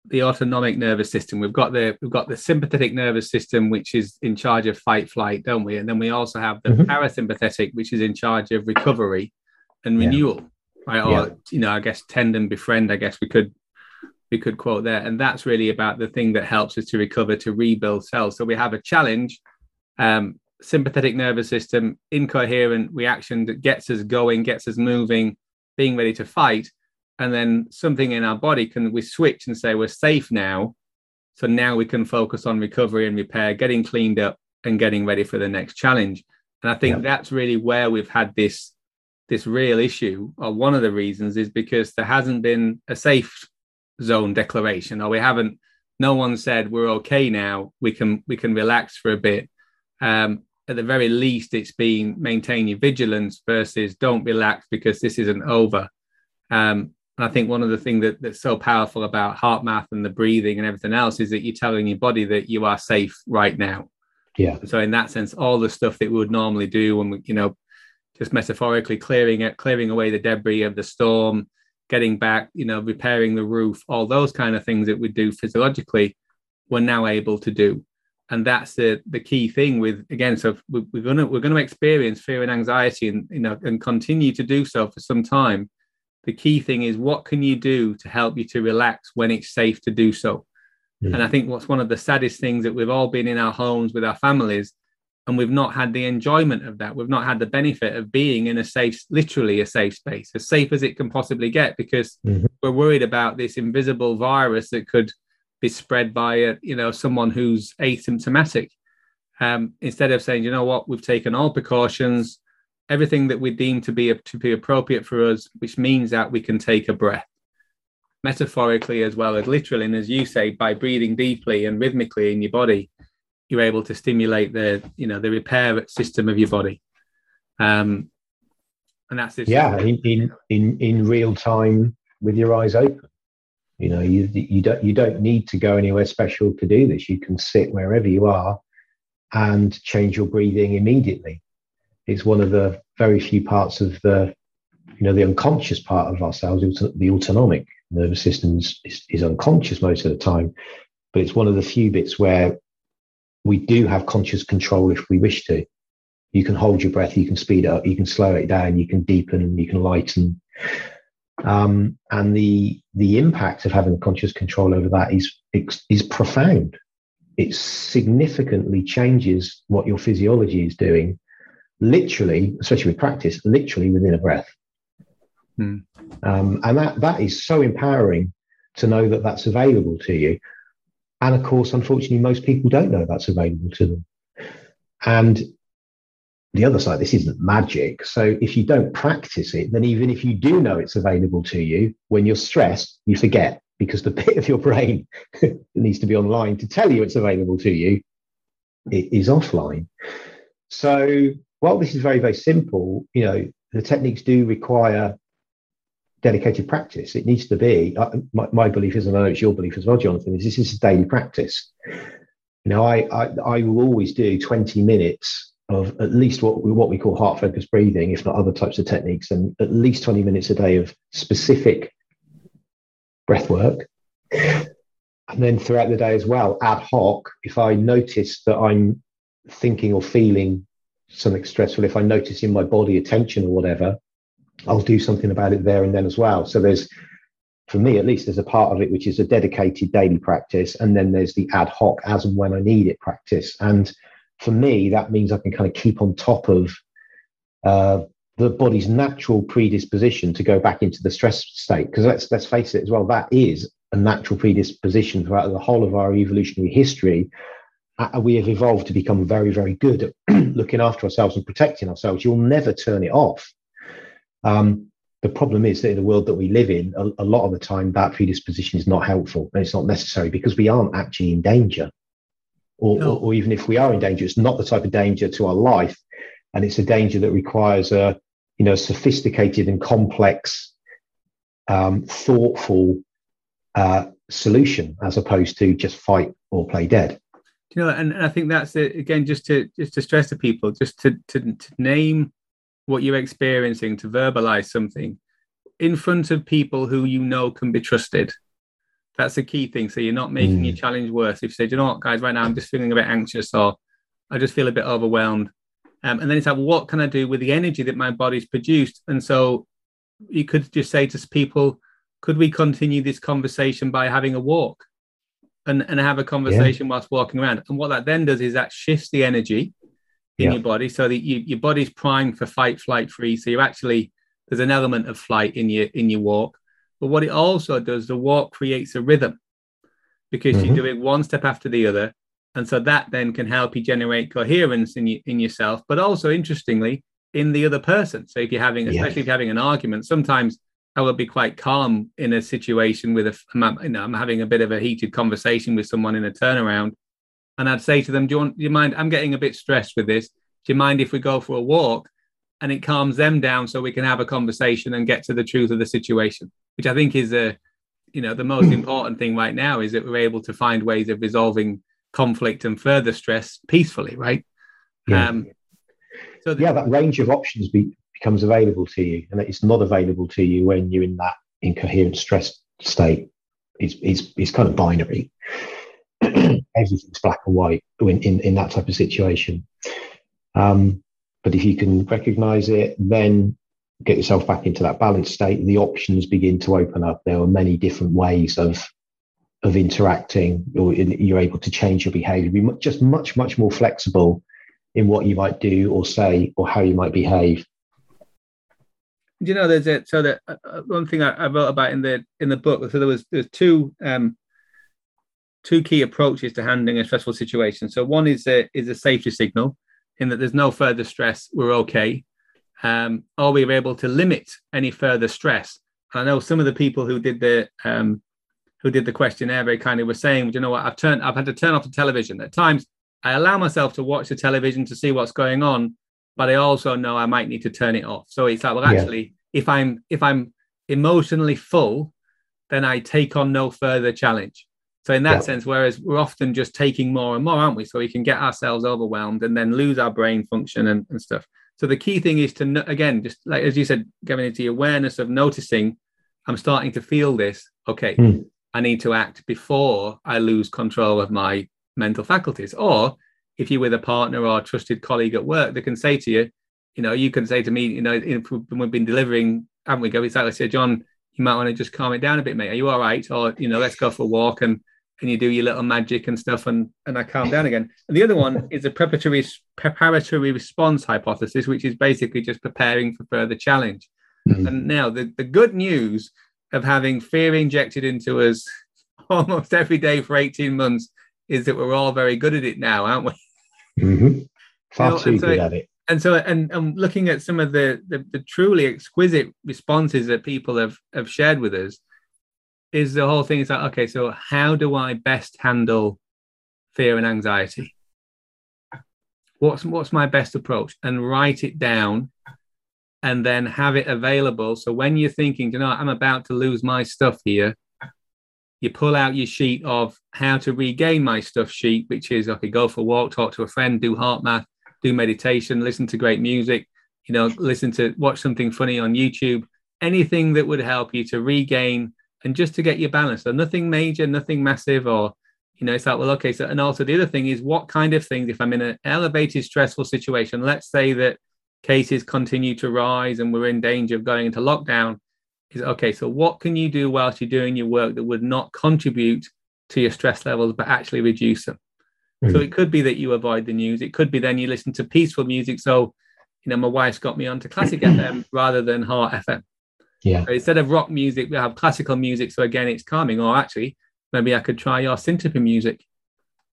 the autonomic nervous system. We've got the we've got the sympathetic nervous system, which is in charge of fight flight, don't we? And then we also have the mm-hmm. parasympathetic, which is in charge of recovery and renewal, yeah. right? Or yeah. you know, I guess tend and befriend. I guess we could we could quote there, and that's really about the thing that helps us to recover, to rebuild cells. So we have a challenge. Um, sympathetic nervous system incoherent reaction that gets us going gets us moving being ready to fight and then something in our body can we switch and say we're safe now. So now we can focus on recovery and repair getting cleaned up and getting ready for the next challenge. And i think yeah. that's really where we've had this this real issue. Or one of the reasons is because there hasn't been a safe zone declaration or we haven't no one said we're okay now. We can we can relax for a bit. Um, at the very least it's been maintain your vigilance versus don't relax because this isn't over. Um, and I think one of the things that, that's so powerful about HeartMath and the breathing and everything else is that you're telling your body that you are safe right now. Yeah. So in that sense, all the stuff that we would normally do when we, you know, just metaphorically clearing it, clearing away the debris of the storm, getting back, you know, repairing the roof, all those kind of things that we do physiologically, we're now able to do. And that's the the key thing with again. So we're gonna we're gonna experience fear and anxiety, and you know, and continue to do so for some time the key thing is what can you do to help you to relax when it's safe to do so? Mm. and i think what's one of the saddest things that we've all been in our homes with our families and we've not had the enjoyment of that. We've not had the benefit of being in a safe literally a safe space as safe as it can possibly get because mm-hmm. we're worried about this invisible virus that could be spread by a, you know someone who's asymptomatic. Um, instead of saying you know what? We've taken all precautions everything that we deem to be to be appropriate for us, which means that we can take a breath, metaphorically as well as literally. And as you say, by breathing deeply and rhythmically in your body, you're able to stimulate the you know the repair system of your body. Um, and that's it. Yeah, in, in in in real time with your eyes open. You know, you you don't you don't need to go anywhere special to do this. You can sit wherever you are and change your breathing immediately it's one of the very few parts of the you know the unconscious part of ourselves the autonomic nervous system is, is, unconscious most of the time. But it's one of the few bits where we do have conscious control if we wish to. You can hold your breath you can speed up you can slow it down you can deepen you can lighten. Um, and the the impact of having conscious control over that is is profound. It significantly changes what your physiology is doing literally, especially with practice, literally within a breath. Hmm. Um, and that that is so empowering to know that that's available to you. And of course, unfortunately, most people don't know that's available to them. And the other side, this isn't magic. So if you don't practice it, then even if you do know it's available to you, when you're stressed, you forget because the bit of your brain that needs to be online to tell you it's available to you it is offline. So while this is very, very simple, you know, the techniques do require dedicated practice. It needs to be, uh, my, my, belief is, and I know it's your belief as well, Jonathan, is this is a daily practice. You know, I, I, I will always do 20 minutes of at least what we, what we call heart focused breathing, if not other types of techniques, and at least 20 minutes a day of specific breath work. And then throughout the day as well, ad hoc, if I notice that I'm thinking or feeling something stressful, if I notice in my body a tension or whatever, I'll do something about it there and then as well. So there's, for me at least, there's a part of it which is a dedicated daily practice, and then there's the ad hoc as and when I need it practice. And for me, that means I can kind of keep on top of uh, the body's natural predisposition to go back into the stress state. Because let's let's face it as well, that is a natural predisposition throughout the whole of our evolutionary history we have evolved to become very, very good at looking after ourselves and protecting ourselves. You'll never turn it off. Um, the problem is that in the world that we live in, a, a, lot of the time that predisposition is not helpful and it's not necessary because we aren't actually in danger. Or, no. or, or, even if we are in danger, it's not the type of danger to our life, and it's a danger that requires a you know sophisticated and complex, um, thoughtful uh, solution as opposed to just fight or play dead you know, and, and I think that's it again, just to just to stress to people, just to, to to name what you're experiencing, to verbalize something in front of people who you know can be trusted. That's a key thing. So you're not making mm. your challenge worse. If you say, you know what, guys, right now I'm just feeling a bit anxious or I just feel a bit overwhelmed. Um, and then it's like, what can I do with the energy that my body's produced? And so you could just say to people, could we continue this conversation by having a walk and, and have a conversation yeah. whilst walking around? And what that then does is that shifts the energy in yeah. your body so that you, your body's primed for fight, flight, freeze. So you're actually, there's an element of flight in your in your walk. But what it also does, the walk creates a rhythm because mm-hmm. you're doing one step after the other. And so that then can help you generate coherence in, you, in yourself, but also interestingly, in the other person. So if you're having, especially if you're having an argument, sometimes I will be quite calm in a situation with a, you know, I'm having a bit of a heated conversation with someone in a turnaround. And I'd say to them, do you, want, do you mind? I'm getting a bit stressed with this. Do you mind if we go for a walk? And it calms them down so we can have a conversation and get to the truth of the situation, which I think is a, you know, the most important thing right now is that we're able to find ways of resolving conflict and further stress peacefully, right? Yeah. Um, so the, yeah, that range of options be, becomes available to you, and it's not available to you when you're in that incoherent stress state. It's it's, it's kind of binary. Everything's black and white in, in, in that type of situation. Um, but if you can recognize it, then get yourself back into that balanced state, and the options begin to open up. There are many different ways of of interacting. You're, you're able to change your behavior, be just much, much more flexible in what you might do or say or how you might behave. You know, there's a so that uh, uh, one thing I, I, wrote about in the in the book. So there was there's two um, two key approaches to handling a stressful situation. So one is a is a safety signal in that there's no further stress. We're okay. Um, are we able to limit any further stress? And i know some of the people who did the um, who did the questionnaire very kindly were saying, you know what, I've turned, I've had to turn off the television. At times, I allow myself to watch the television to see what's going on, but I also know I might need to turn it off. So it's like, well, actually, yeah. if I'm if I'm emotionally full, then I take on no further challenge. So in that yeah. sense, whereas we're often just taking more and more, aren't we? So we can get ourselves overwhelmed and then lose our brain function and, and stuff. So the key thing is to again, just like as you said, getting into the awareness of noticing, I'm starting to feel this. Okay, mm. I need to act before I lose control of my mental faculties. Or if you're with a partner or a trusted colleague at work, they can say to you, you know, you can say to me, you know, if we've been delivering, haven't we? Go, it's like say, John, you might want to just calm it down a bit, mate. Are you all right? Or you know, let's go for a walk and and you do your little magic and stuff, and and I calm down again. And the other one is a preparatory preparatory response hypothesis, which is basically just preparing for further challenge. Mm-hmm. And now the, the good news of having fear injected into us almost every day for 18 months is that we're all very good at it now, aren't we? Mm-hmm. Far too so, good at it. And so, and, and looking at some of the, the, the truly exquisite responses that people have have shared with us, is the whole thing is like, okay, so how do I best handle fear and anxiety? What's what's my best approach? And write it down and then have it available. So when you're thinking, you know, I'm about to lose my stuff here, you pull out your sheet of how to regain my stuff sheet, which is okay, go for a walk, talk to a friend, do HeartMath, do meditation, listen to great music, you know, listen to watch something funny on YouTube, anything that would help you to regain and just to get your balance. So nothing major, nothing massive, or you know, it's like, well, okay. So and also the other thing is what kind of things, if I'm in an elevated, stressful situation, let's say that cases continue to rise and we're in danger of going into lockdown is okay so what can you do whilst you're doing your work that would not contribute to your stress levels but actually reduce them? Mm-hmm. so it could be that you avoid the news. It could be then you listen to peaceful music. So you know my wife's got me onto classic fm rather than heart fm yeah. So instead of rock music we have classical music. So again it's calming. Or actually maybe i could try your Syntropy music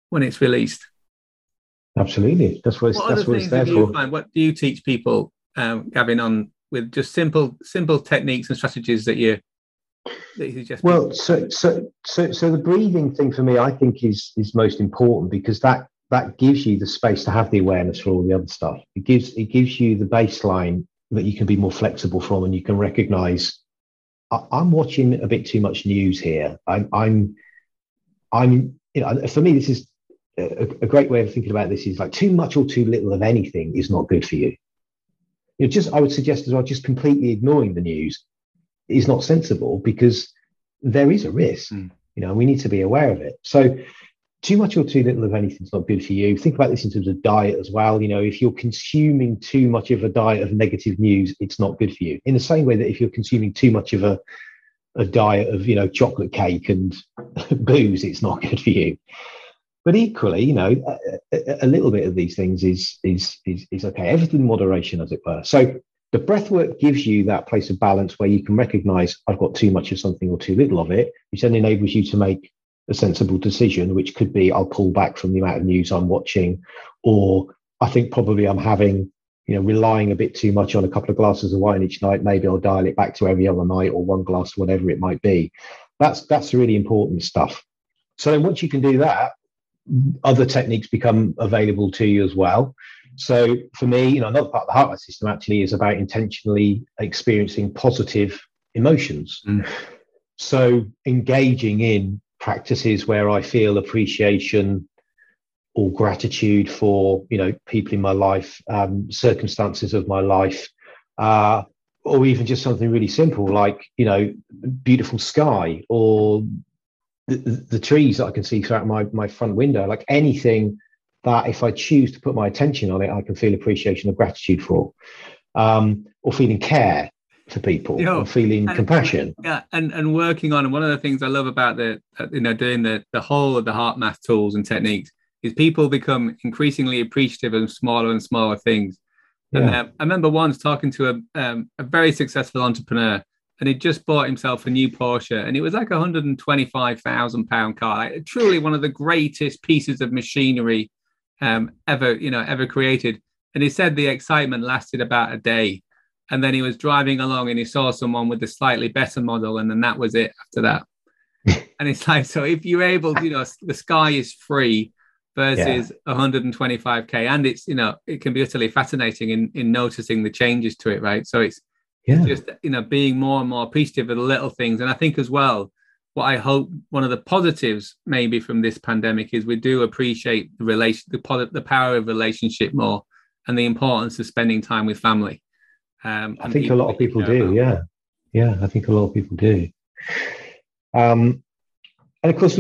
when it's released. Absolutely, that's what it's, what that's what it's there for. Find? What do you teach people, um, Gavin, on with just simple simple techniques and strategies that you that you? Well, so so so so the breathing thing for me, I think is is most important because that that gives you the space to have the awareness for all the other stuff. It gives it gives you the baseline that you can be more flexible from, and you can recognize. I'm watching a bit too much news here. I'm I'm I'm you know for me this is a, great way of thinking about this is like too much or too little of anything is not good for you. You know, just I would suggest as well, just completely ignoring the news is not sensible because there is a risk. Mm. you know, we need to be aware of it. So too much or too little of anything is not good for you. Think about this in terms of diet as well. You know, if you're consuming too much of a diet of negative news, it's not good for you. In the same way that if you're consuming too much of a a diet of you know chocolate cake and booze, it's not good for you. But equally, you know, a, a, little bit of these things is, is is is okay. Everything in moderation, as it were. So the breath work gives you that place of balance where you can recognize I've got too much of something or too little of it, which then enables you to make a sensible decision, which could be I'll pull back from the amount of news I'm watching, or I think probably I'm having, you know, relying a bit too much on a couple of glasses of wine each night. Maybe I'll dial it back to every other night or one glass, whatever it might be. That's that's really important stuff. So then once you can do that, other techniques become available to you as well. So for me, you know, another part of the HeartMath system actually is about intentionally experiencing positive emotions. Mm. So engaging in practices where I feel appreciation or gratitude for you know people in my life, um, circumstances of my life, uh, or even just something really simple like you know beautiful sky or the, the, trees that I can see throughout my my front window, like anything that if I choose to put my attention on it, I can feel appreciation or gratitude for, um, or feeling care for people you know, or feeling and, compassion. Yeah, and and working on. And one of the things I love about the you know doing the the whole of the HeartMath tools and techniques is people become increasingly appreciative of smaller and smaller things. Yeah. And uh, I remember once talking to a um, a very successful entrepreneur, and he just bought himself a new Porsche, and it was like a hundred and twenty five thousand pound car, like, truly one of the greatest pieces of machinery um, ever you know ever created. And he said the excitement lasted about a day and then he was driving along and he saw someone with a slightly better model and then that was it after that and it's like so if you're able you know the sky is free versus yeah. 125k and it's you know it can be utterly fascinating in in noticing the changes to it right so it's yeah. just you know being more and more appreciative of the little things and i think as well what i hope one of the positives maybe from this pandemic is we do appreciate the relation the, the power of relationship more and the importance of spending time with family um, I think a lot of people do. Yeah, yeah, I think a lot of people do. Um, and of course,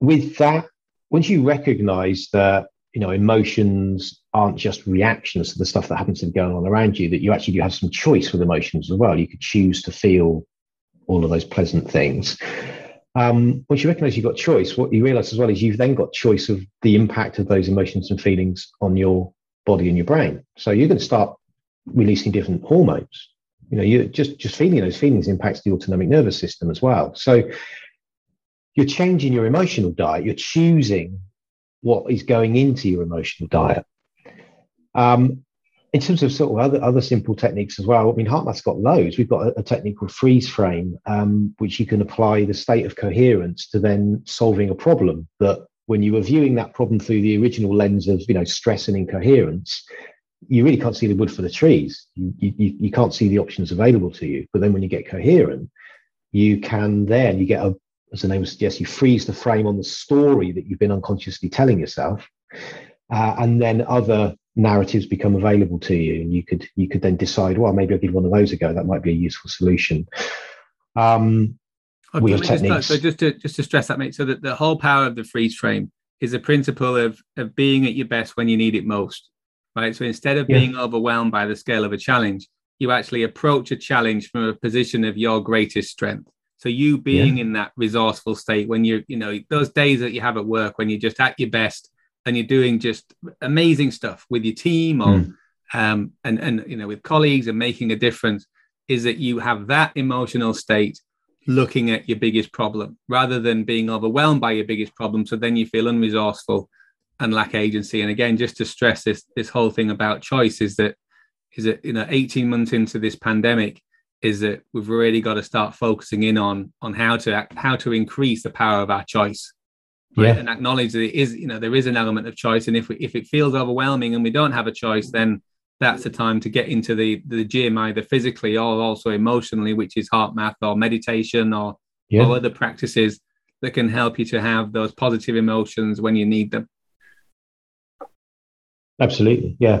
with that, once you recognise that you know emotions aren't just reactions to the stuff that happens to be going on around you, that you actually do have some choice with emotions as well. You could choose to feel all of those pleasant things. Um, once you recognize you've got choice, what you realize as well is you've then got choice of the impact of those emotions and feelings on your body and your brain. So you're going to start releasing different hormones. You know, you just just feeling those feelings impacts the autonomic nervous system as well. So you're changing your emotional diet. You're choosing what is going into your emotional diet. Um, in terms of sort of other, other simple techniques as well, I mean, HeartMath's got loads. We've got a, a technique called freeze frame, um, which you can apply the state of coherence to then solving a problem that when you were viewing that problem through the original lens of, you know, stress and incoherence, you really can't see the wood for the trees. You, you, you can't see the options available to you. But then when you get coherent, you can then, you get a, as the name suggests, you freeze the frame on the story that you've been unconsciously telling yourself. Uh, and then other narratives become available to you. And you could, you could then decide, well, maybe I'll give one of those a go. That might be a useful solution. Um, oh, we have techniques. Just, so just to, just to stress that, mate, so that the whole power of the freeze frame is a principle of, of being at your best when you need it most right? So instead of yeah. being overwhelmed by the scale of a challenge, you actually approach a challenge from a position of your greatest strength. So you being yeah. in that resourceful state when you're, you know, those days that you have at work when you're just at your best and you're doing just amazing stuff with your team or mm. um, and and you know with colleagues and making a difference, is that you have that emotional state looking at your biggest problem rather than being overwhelmed by your biggest problem. So then you feel unresourceful and lack agency. And again, just to stress this this whole thing about choice is that is that you know 18 months into this pandemic is that we've really got to start focusing in on on how to how to increase the power of our choice right? yeah. and acknowledge that it is you know there is an element of choice and if we, if it feels overwhelming and we don't have a choice then that's the time to get into the the gym either physically or also emotionally which is HeartMath or meditation or, yeah. or other practices that can help you to have those positive emotions when you need them Absolutely, yeah.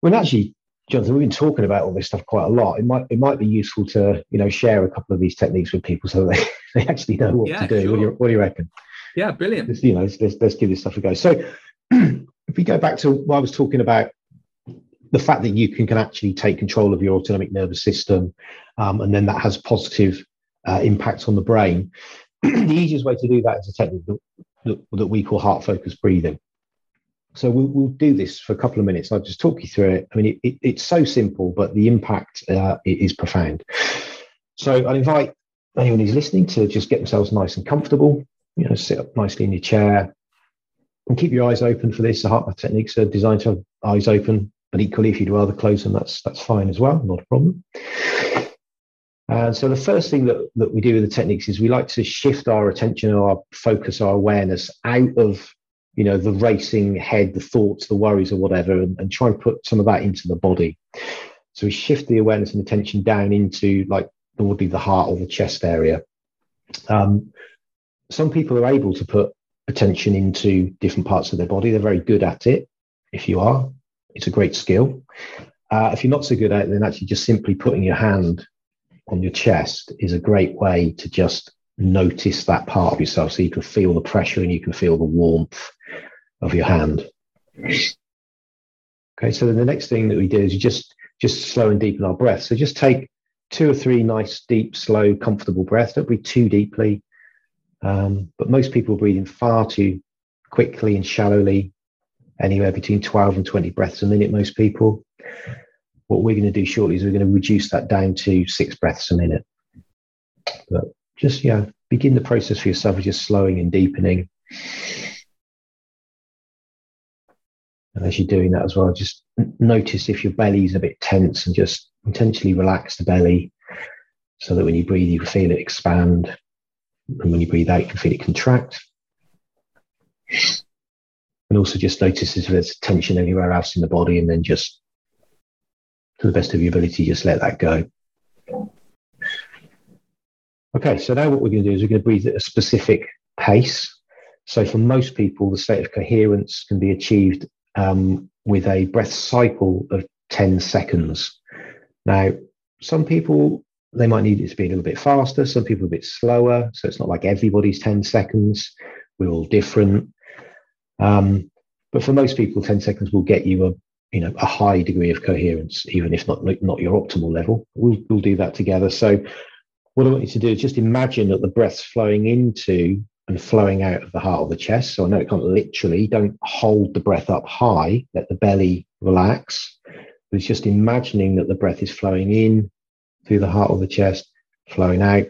Well, actually, Jonathan, we've been talking about all this stuff quite a lot. It might it might be useful to you know share a couple of these techniques with people so they they actually know what Yeah, to do. sure. What, do you, what do you reckon? Yeah, brilliant. Let's, you know, let's, let's, let's give this stuff a go. So, if we go back to what I was talking about, the fact that you can, can actually take control of your autonomic nervous system, um, and then that has positive uh, impact on the brain. the easiest way to do that is a technique that, that, that we call heart focused breathing. So we'll, we'll do this for a couple of minutes. I'll just talk you through it. I mean, it, it, it's so simple, but the impact uh, is profound. So I'll invite anyone who's listening to just get themselves nice and comfortable. You know, sit up nicely in your chair and keep your eyes open for this. The heart techniques are designed to have eyes open, but equally, if you'd rather close them, that's that's fine as well, not a problem. And so the first thing that, that we do with the techniques is we like to shift our attention, our focus, our awareness out of you know the racing head the thoughts the worries or whatever and, and, try and put some of that into the body. So we shift the awareness and attention down into like would be the heart or the chest area. Um, some people are able to put attention into different parts of their body. They're very good at it if you are. It's a great skill. Uh, if you're not so good at it then actually just simply putting your hand on your chest is a great way to just notice that part of yourself so you can feel the pressure and you can feel the warmth of your hand. Okay, so then the next thing that we do is just just slow and deepen our breath. So just take two or three nice, deep, slow, comfortable breaths. Don't breathe too deeply. Um, but most people are breathing far too quickly and shallowly, anywhere between 12 and 20 breaths a minute, most people. What we're going to do shortly is we're going to reduce that down to six breaths a minute. But just, yeah, begin the process for yourself of just slowing and deepening. And as you're doing that as well, just notice if your belly is a bit tense and just intentionally relax the belly so that when you breathe, you can feel it expand. And when you breathe out, you can feel it contract. And also just notice if there's tension anywhere else in the body, and then just to the best of your ability, just let that go. Okay, so now what we're going to do is we're going to breathe at a specific pace. So for most people, the state of coherence can be achieved um, with a breath cycle of 10 seconds. Now, some people, they might need it to be a little bit faster, some people a bit slower. So it's not like everybody's 10 seconds. We're all different. Um, but for most people, 10 seconds will get you a you know a high degree of coherence, even if not not your optimal level. We'll we'll do that together. So what I want you to do is just imagine that the breath's flowing into and flowing out of the heart of the chest. So I know it can't literally, don't hold the breath up high, let the belly relax. But it's just imagining that the breath is flowing in through the heart of the chest, flowing out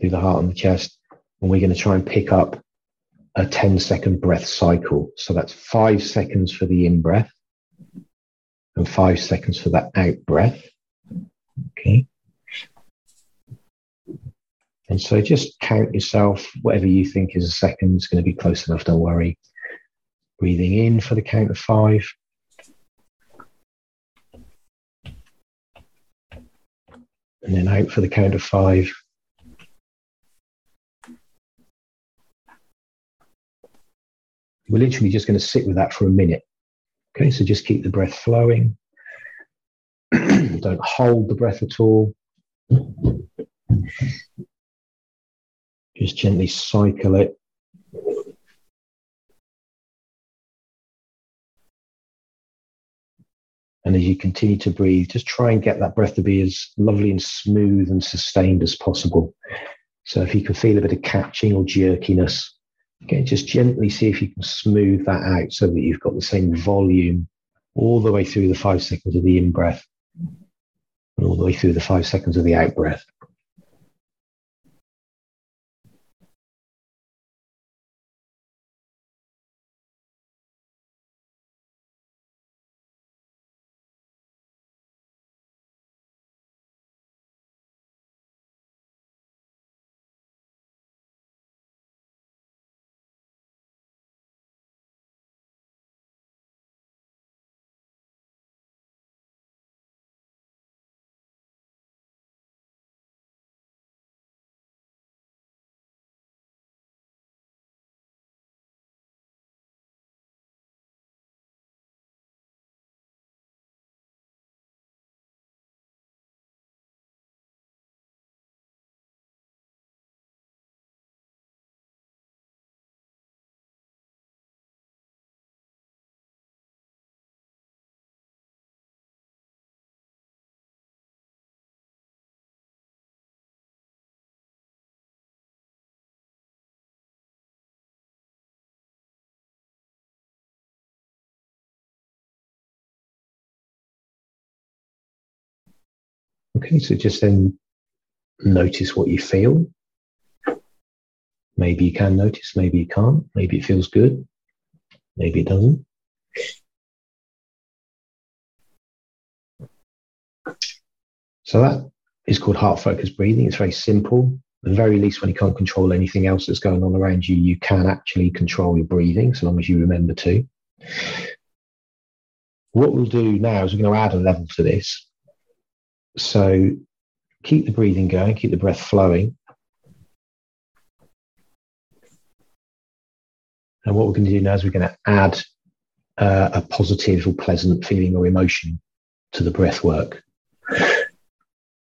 through the heart and the chest. And we're going to try and pick up a 10 second breath cycle. So that's five seconds for the in breath and five seconds for that out breath. Okay. And so just count yourself, whatever you think is a second is going to be close enough, don't worry. Breathing in for the count of five. And then out for the count of five. We're literally just going to sit with that for a minute. Okay, so just keep the breath flowing. Don't hold the breath at all. Just gently cycle it. And as you continue to breathe, just try and get that breath to be as lovely and smooth and sustained as possible. So if you can feel a bit of catching or jerkiness, okay, just gently see if you can smooth that out so that you've got the same volume all the way through the five seconds of the in breath and all the way through the five seconds of the out breath. So just then notice what you feel. Maybe you can notice, maybe you can't. Maybe it feels good, maybe it doesn't. So that is called heart focused breathing. It's very simple. At the very least, when you can't control anything else that's going on around you, you can actually control your breathing, so long as you remember to. What we'll do now is we're going to add a level to this. So keep the breathing going, keep the breath flowing. And what we're going to do now is we're going to add uh, a positive or pleasant feeling or emotion to the breath work.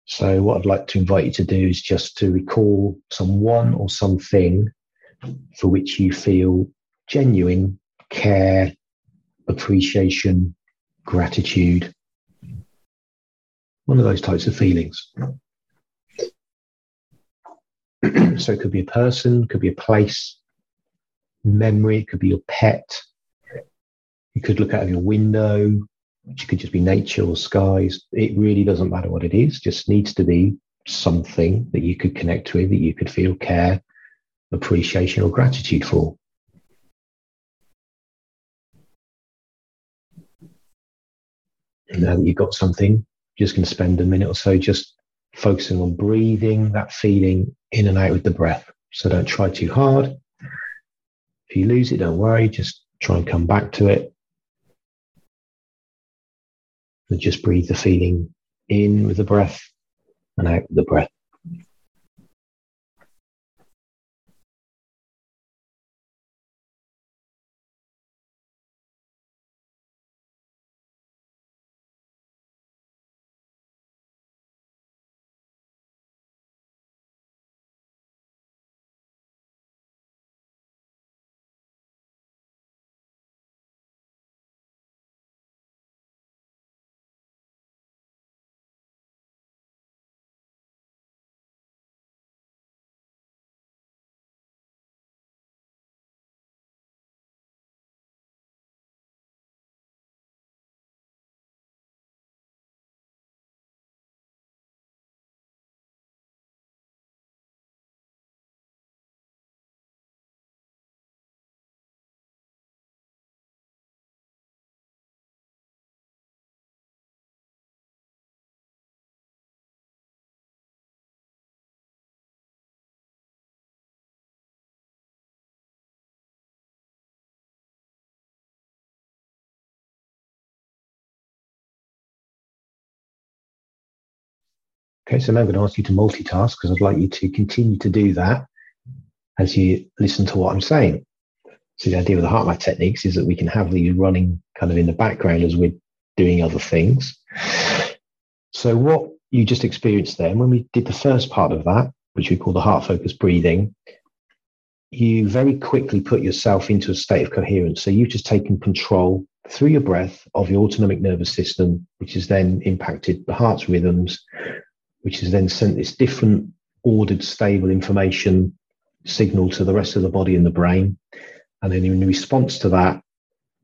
So, what I'd like to invite you to do is just to recall someone or something for which you feel genuine care, appreciation, gratitude. One of those types of feelings. so, it could be a person, could be a place, memory, it could be your pet. You could look out of your window, which could just be nature or skies. It really doesn't matter what it is, just needs to be something that you could connect with, that you could feel care, appreciation, or gratitude for. And now that you've got something, just going to spend a minute or so just focusing on breathing, that feeling in and out with the breath. So don't try too hard. If you lose it, don't worry, just try and come back to it. And just breathe the feeling in with the breath and out with the breath. Okay, so now I'm going to ask you to multitask because I'd like you to continue to do that as you listen to what I'm saying. So the idea with the HeartMath techniques is that we can have these running kind of in the background as we're doing other things. So what you just experienced then, when we did the first part of that, which we call the heart focused breathing, you very quickly put yourself into a state of coherence. So you've just taken control through your breath of your autonomic nervous system, which has then impacted the heart's rhythms, which has then sent this different ordered, stable information signal to the rest of the body and the brain. And then in response to that,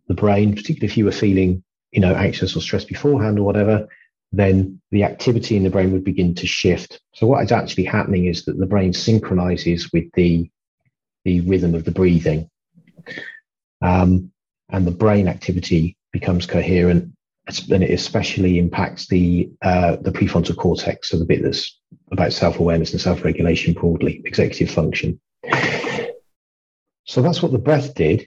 the brain, particularly if you were feeling, you know, anxious or stressed beforehand or whatever, then the activity in the brain would begin to shift. So what is actually happening is that the brain synchronizes with the the rhythm of the breathing, um, and the brain activity becomes coherent and it especially impacts the uh, the prefrontal cortex, so the bit that's about self awareness and self regulation broadly, executive function. So that's what the breath did,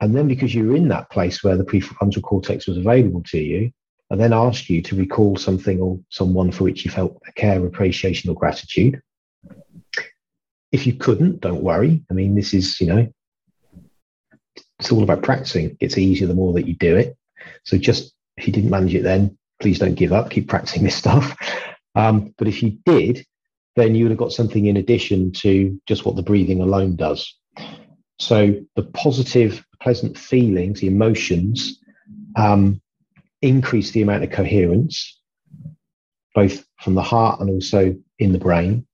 and then because you were in that place where the prefrontal cortex was available to you, and then asked you to recall something or someone for which you felt care, appreciation, or gratitude. If you couldn't, don't worry. I mean, this is you know, it's all about practicing. It's easier the more that you do it. So just if you didn't manage it then, please don't give up. Keep practicing this stuff. Um, but if you did, then you would have got something in addition to just what the breathing alone does. So the positive, pleasant feelings, the emotions, um, increase the amount of coherence, both from the heart and also in the brain.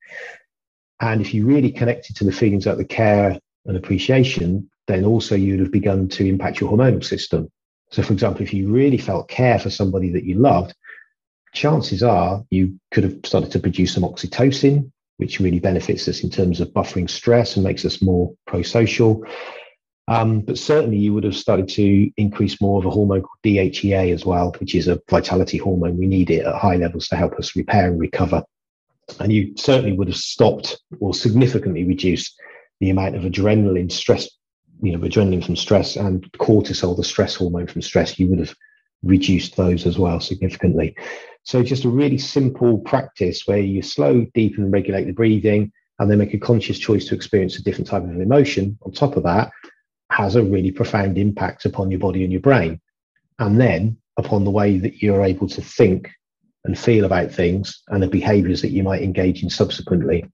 And if you really connected to the feelings like the care and appreciation, then also you'd have begun to impact your hormonal system. So, for example, if you really felt care for somebody that you loved, chances are you could have started to produce some oxytocin, which really benefits us in terms of buffering stress and makes us more pro-social. Um, but certainly, you would have started to increase more of a hormone called DHEA as well, which is a vitality hormone. We need it at high levels to help us repair and recover. And you certainly would have stopped or significantly reduced the amount of adrenaline stress, you know, adrenaline from stress and cortisol, the stress hormone from stress. You would have reduced those as well significantly. So just a really simple practice where you slow, deepen, and regulate the breathing, and then make a conscious choice to experience a different type of emotion. On top of that, has a really profound impact upon your body and your brain, and then upon the way that you're able to think and feel about things and the behaviors that you might engage in subsequently.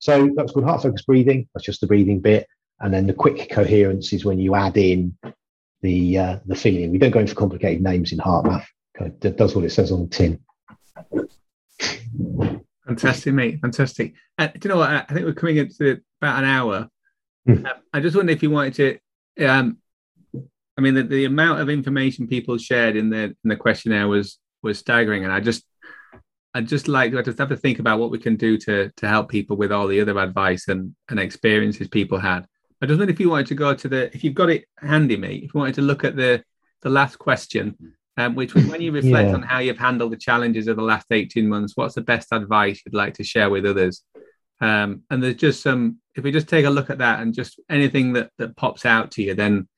So that's called heart focused breathing. That's just the breathing bit. And then the quick coherence is when you add in the uh, the feeling. We don't go into complicated names in HeartMath. It does what it says on the tin. Fantastic, mate. Fantastic. Uh, do you know what? I think we're coming into about an hour. Mm. Uh, I just wonder if you wanted to. Um, I mean, the, the amount of information people shared in the in the questionnaire was was staggering, and I just I just like I just have to think about what we can do to to help people with all the other advice and and experiences people had. I just wonder if you wanted to go to the if you've got it handy, mate. If you wanted to look at the the last question, um, which was when you reflect yeah. on how you've handled the challenges of the last 18 months, what's the best advice you'd like to share with others? Um, and there's just some, if we just take a look at that and just anything that, that pops out to you, then,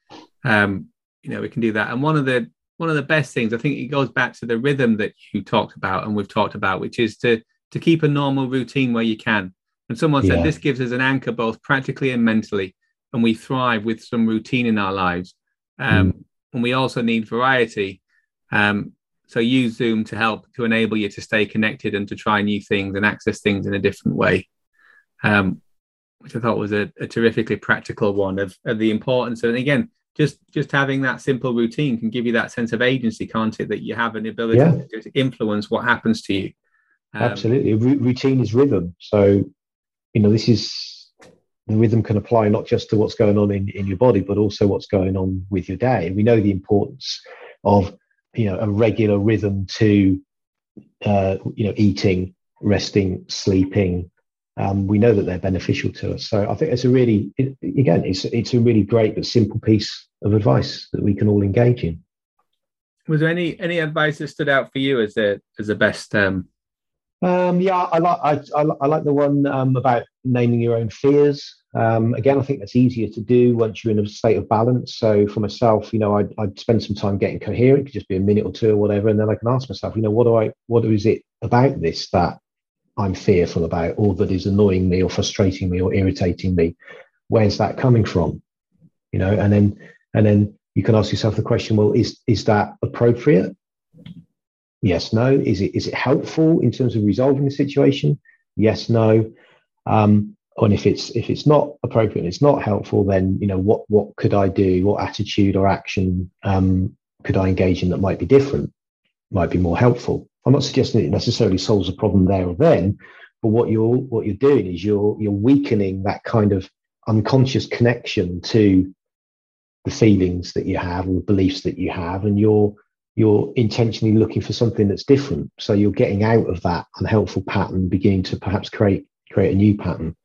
um, you know, we can do that. And one of the, one of the best things, I think it goes back to the rhythm that you talked about and we've talked about, which is to, to keep a normal routine where you can. And someone yeah. said this gives us an anchor both practically and mentally, and we thrive with some routine in our lives. Um, mm. And we also need variety um, so use Zoom to help to enable you to stay connected and to try new things and access things in a different way, um, which I thought was a, a terrifically practical one of, of, the importance. And again, just just having that simple routine can give you that sense of agency, can't it? That you have an ability yeah. to, influence what happens to you. Um, Absolutely, R- routine is rhythm. So, you know, this is the rhythm can apply not just to what's going on in, in your body, but also what's going on with your day. We know the importance of you know a regular rhythm to uh, you know eating, resting, sleeping. Um, we know that they're beneficial to us. So I think it's a really it, again it's it's a really great but simple piece of advice that we can all engage in. Was there any any advice that stood out for you as the as the best? Um... Um, yeah, I like I, I, I like the one um, about naming your own fears. Um, again, I think that's easier to do once you're in a state of balance. So for myself, you know, I'd, I'd, spend some time getting coherent. It could just be a minute or two or whatever, and then I can ask myself, you know, what do I, what is it about this that I'm fearful about, or that is annoying me, or frustrating me, or irritating me? Where's that coming from? You know, and then and then you can ask yourself the question, well, is is that appropriate? Yes, no. Is it is it helpful in terms of resolving the situation? Yes, no. Um, and if it's if it's not appropriate and it's not helpful then you know what what could i do? What attitude or action um, could i engage in that might be different might be more helpful? I'm not suggesting it necessarily solves a problem there or then but what you're what you're doing is you're you're weakening that kind of unconscious connection to the feelings that you have or the beliefs that you have and you're you're intentionally looking for something that's different. So you're getting out of that unhelpful pattern beginning to perhaps create create a new pattern.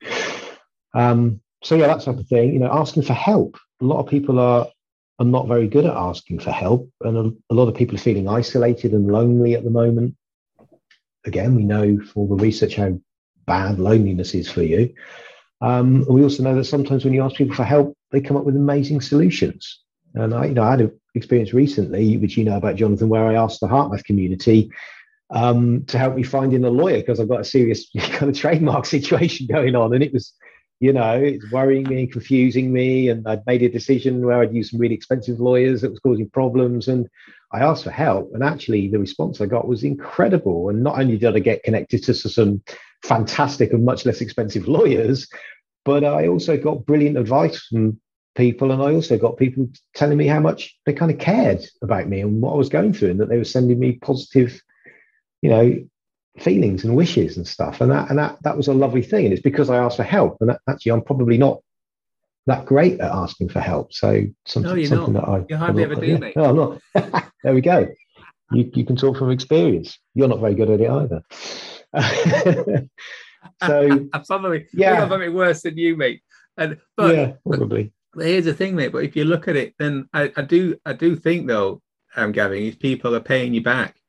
Um, so yeah, that type of thing. You know, asking for help. A lot of people are are not very good at asking for help, and a, a lot of people are feeling isolated and lonely at the moment. Again, we know from the research how bad loneliness is for you. Um, we also know that sometimes when you ask people for help, they come up with amazing solutions. And I, you know, I had an experience recently, which you know about Jonathan, where I asked the HeartMath community um, to help me finding a lawyer because I've got a serious kind of trademark situation going on. And it was, you know, it's worrying me and confusing me. And I'd made a decision where I'd use some really expensive lawyers that was causing problems. And I asked for help. And actually, the response I got was incredible. And not only did I get connected to some fantastic and much less expensive lawyers, but I also got brilliant advice from people and i also got people telling me how much they kind of cared about me and what i was going through and that they were sending me positive you know, feelings and wishes and stuff. And that and that that was a lovely thing. And it's because I asked for help. And that, actually, I'm probably not that great at asking for help. So something, no, something not. that I you hardly ever do, yeah. mate. No, I'm not. there we go. you, you can talk from experience. You're not very good at it either. so absolutely, yeah, I'm a bit worse than you, mate. And but, yeah, probably. But here's the thing, mate. But if you look at it, then I, I do I do think though, um, Gavin, these people are paying you back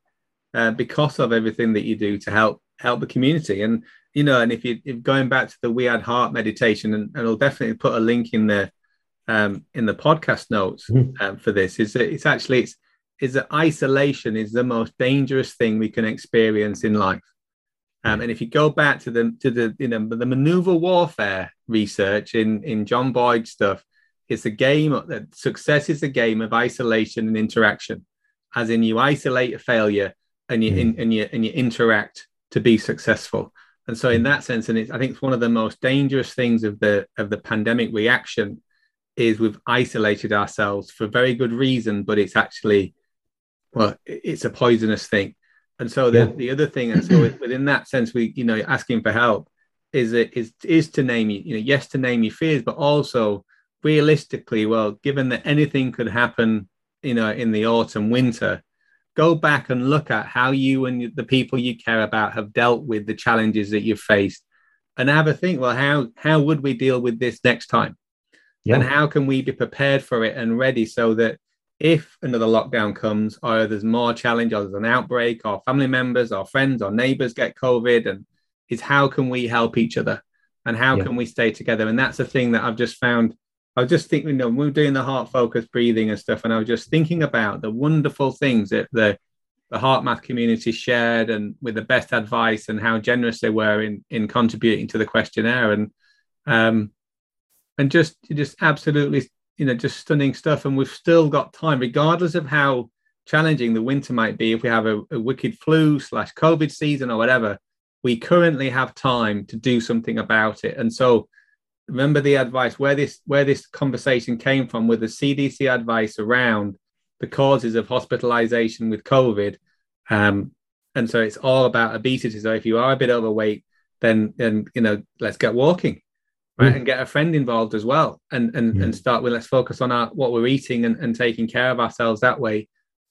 uh, because of everything that you do to help help the community. And you know, and if you if going back to the We Add Heart meditation, and, and I'll definitely put a link in the um, in the podcast notes mm. um, for this, is that it's actually it's is that isolation is the most dangerous thing we can experience in life. Um, and if you go back to the to the you know the maneuver warfare research in in John Boyd stuff, it's a game that success is a game of isolation and interaction, as in you isolate a failure and you mm. and you and you interact to be successful. And so, in hmm. that sense, and I think it's one of the most dangerous things of the of the pandemic reaction is we've isolated ourselves for very good reason, but it's actually well, it's a poisonous thing. And so the, yeah. the other thing, and so within that sense, we you know asking for help is it is is to name you, you know, yes to name your fears, but also realistically, well, given that anything could happen, you know, in the autumn, winter, go back and look at how you and the people you care about have dealt with the challenges that you've faced and have a think well how how would we deal with this next time yeah. and how can we be prepared for it and ready so that if another lockdown comes or there's more challenge or there's an outbreak or family members or friends or neighbors get covid and is how can we help each other and how yeah. can we stay together and that's a thing that i've just found I was just thinking, you know, we were doing the heart focus breathing and stuff, and I was just thinking about the wonderful things that the the HeartMath community shared and with the best advice and how generous they were in in contributing to the questionnaire. And um and just just absolutely you know just stunning stuff. And we've still got time regardless of how challenging the winter might be. If we have a, a wicked flu slash covid season or whatever we currently have time to do something about it. And so remember the advice where this where this conversation came from with the CDC advice around the causes of hospitalization with COVID. Um, and so it's all about obesity. So if you are a bit overweight, then then you know let's get walking, right, mm. and get a friend involved as well, and and mm. and start with let's focus on our what we're eating and, and taking care of ourselves that way,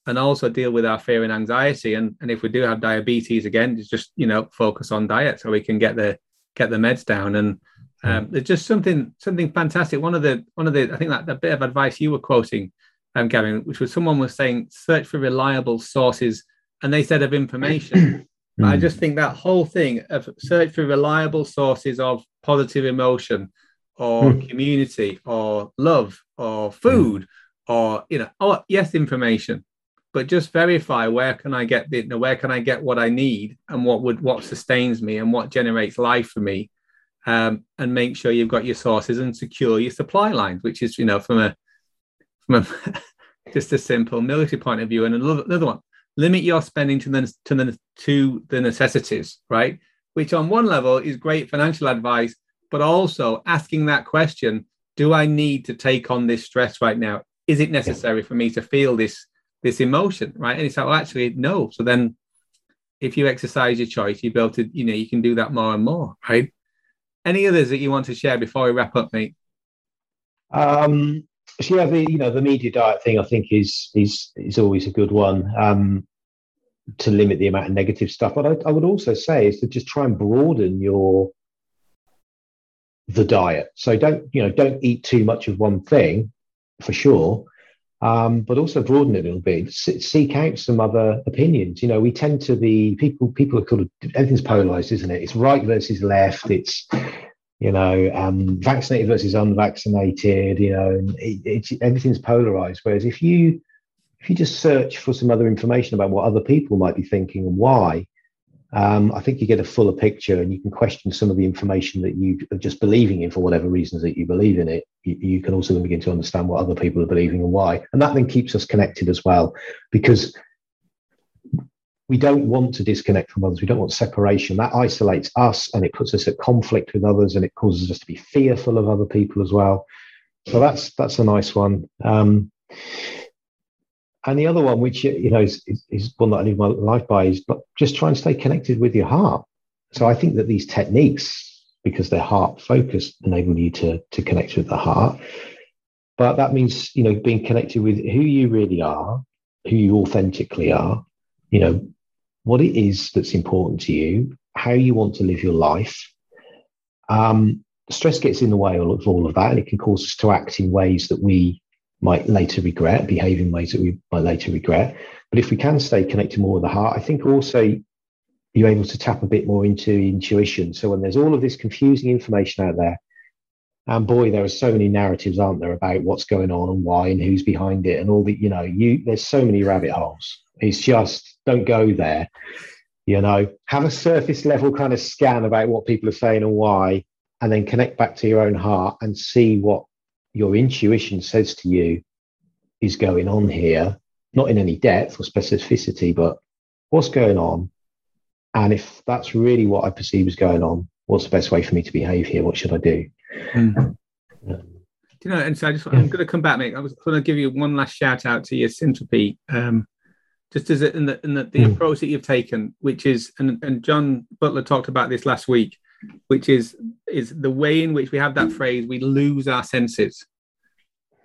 and also deal with our fear and anxiety. And and if we do have diabetes again, just you know focus on diet so we can get the get the meds down and um, it's just something something fantastic. One of the one of the I think that, that bit of advice you were quoting, um, Gavin, which was someone was saying search for reliable sources, and they said of information. I just think that whole thing of search for reliable sources of positive emotion, or mm. community, or love, or food, mm. or you know, oh yes, information, but just verify where can I get the, you know, where can I get what I need, and what would what sustains me, and what generates life for me um, and make sure you've got your sources and secure your supply lines, which is, you know, from a from a just a simple military point of view. And another, another one, limit your spending to the to the to the necessities, right? Which on one level is great financial advice, but also asking that question: Do I need to take on this stress right now? Is it necessary for me to feel this this emotion, right? And it's like, well, actually, no. So then, if you exercise your choice, you be able to, you know, you can do that more and more, right? Any others that you want to share before we wrap up, mate? Um, so yeah, the you know the media diet thing I think is is is always a good one um, to limit the amount of negative stuff. But I, I would also say is to just try and broaden your the diet. So don't you know don't eat too much of one thing for sure, um, but also broaden it a little bit. seek out some other opinions. You know, we tend to be people. People are kind of everything's polarized, isn't it? It's right versus left. It's you know, um, vaccinated versus unvaccinated. You know, and it, everything's polarized. Whereas if you if you just search for some other information about what other people might be thinking and why, um, I think you get a fuller picture and you can question some of the information that you are just believing in for whatever reasons that you believe in it. You, you, can also then begin to understand what other people are believing and why. And that then keeps us connected as well, because we don't want to disconnect from others. We don't want separation. That isolates us and it puts us at conflict with others and it causes us to be fearful of other people as well. So that's that's a nice one. Um, and the other one, which you know is, is one that I live my life by, is but just try and stay connected with your heart. So I think that these techniques, because they're heart focused, enable you to to connect with the heart. But that means you know being connected with who you really are, who you authentically are, you know, what it is that's important to you, how you want to live your life. Um, stress gets in the way of all of that, and it can cause us to act in ways that we might later regret, behave in ways that we might later regret. But if we can stay connected more with the heart, I think also you're able to tap a bit more into intuition. So when there's all of this confusing information out there, and boy, there are so many narratives, aren't there, about what's going on and why and who's behind it and all the, you know, you there's so many rabbit holes. It's just don't go there. You know, have a surface level kind of scan about what people are saying and why, and then connect back to your own heart and see what your intuition says to you is going on here, not in any depth or specificity, but what's going on. And if that's really what I perceive is going on, what's the best way for me to behave here? What should I do? Mm. Um, do you know? And so I just I'm going to come back, mate. I was going to give you one last shout out to your Syntropy, um, just as in the in the, the mm. approach that you've taken, which is and and John Butler talked about this last week, which is is the way in which we have that phrase we lose our senses.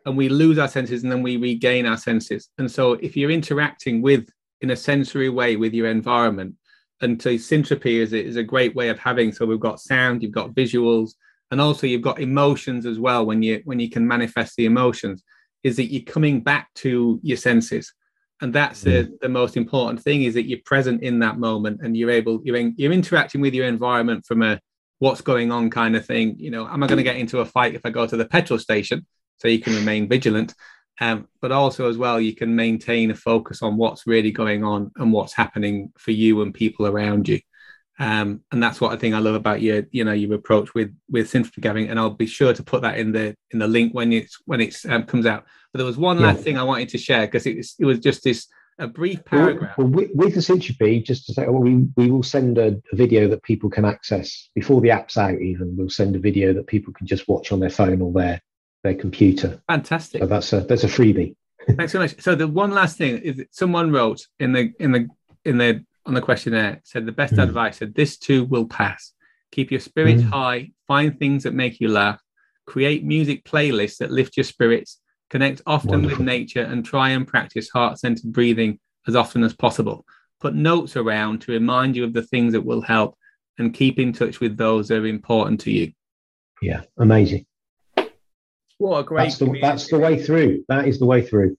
And we lose our senses and then we regain our senses. And so if you're interacting with in a sensory way with your environment and so syntropy is, is a great way of having so we've got sound you've got visuals and also you've got emotions as well when you when you can manifest the emotions is that you're coming back to your senses. And that's the, mm. the most important thing is that you're present in that moment and you're able you're, in, you're interacting with your environment from a what's going on kind of thing you know am i going to get into a fight if i go to the petrol station so you can remain vigilant um, but also as well you can maintain a focus on what's really going on and what's happening for you and people around you um, and that's what I think I love about your, you know, your approach with with syntropy gathering. And I'll be sure to put that in the in the link when it's when it's um, comes out. But there was one yeah. last thing I wanted to share because it was it was just this a brief paragraph. Well, well with, the syntropy, just to say, well, we we will send a, a, video that people can access before the app's out. Even we'll send a video that people can just watch on their phone or their their computer. Fantastic. So that's a that's a freebie. Thanks so much. So the one last thing is someone wrote in the in the in the on the questionnaire said the best mm. advice said this too will pass. Keep your spirits mm. high, find things that make you laugh, create music playlists that lift your spirits, connect often Wonderful. with nature, and try and practice heart centered breathing as often as possible. Put notes around to remind you of the things that will help and keep in touch with those that are important to you. Yeah, amazing. What a great that's the, that's the way through. That is the way through.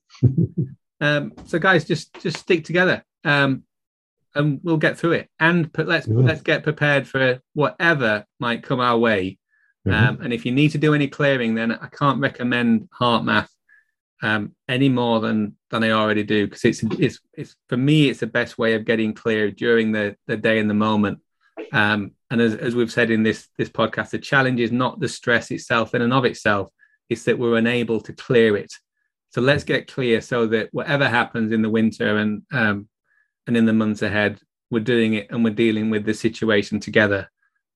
um, so guys, just just stick together. Um, and we'll get through it. And let's let's get prepared for whatever might come our way. Mm-hmm. Um, and if you need to do any clearing, then I can't recommend HeartMath um, any more than than I already do because it's it's it's for me it's the best way of getting clear during the the day and the moment. Um, and as, as we've said in this this podcast, the challenge is not the stress itself in and of itself; it's that we're unable to clear it. So let's get clear so that whatever happens in the winter and um, and in the months ahead, we're doing it and we're dealing with the situation together.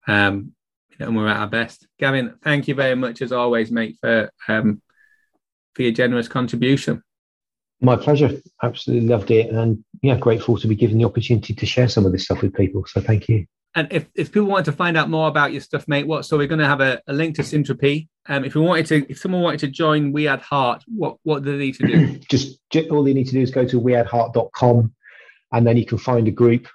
Um, and we're at our best. Gavin, thank you very much as always, mate, for um, for your generous contribution. My pleasure. Absolutely loved it, and yeah, grateful to be given the opportunity to share some of this stuff with people. So thank you. And if, if people want to find out more about your stuff, mate, what so we're going to have a, a link to Syntropy. Um, if we wanted to, if someone wanted to join We Add Heart, what what do they need to do? just, all they need to do is go to weaddheart.com and then you can find a group.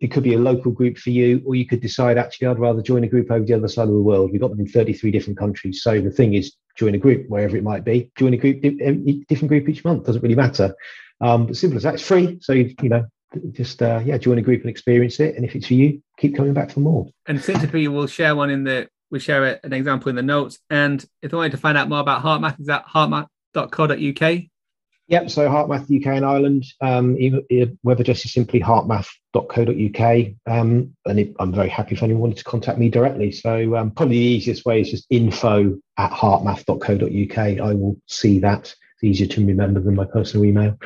It could be a local group for you, or you could decide actually I'd rather join a group over the other side of the world. We've got them in 33 different countries. So the thing is, join a group wherever it might be. Join a group, different group each month. Doesn't really matter. Um, but simple as that. It's free. So you, you know, just uh, yeah, join a group and experience it. And if it's for you, keep coming back for more. And Syntropy will share one in the we share an example in the notes. And if you wanted to find out more about HeartMath, is that heartmath.co.uk? Yep. So HeartMath UK and Ireland. Um, web address is simply heartmath.co.uk. Um, and it, I'm very happy if anyone wanted to contact me directly. So um, probably the easiest way is just info at heartmath.co.uk. I will see that. It's easier to remember than my personal email.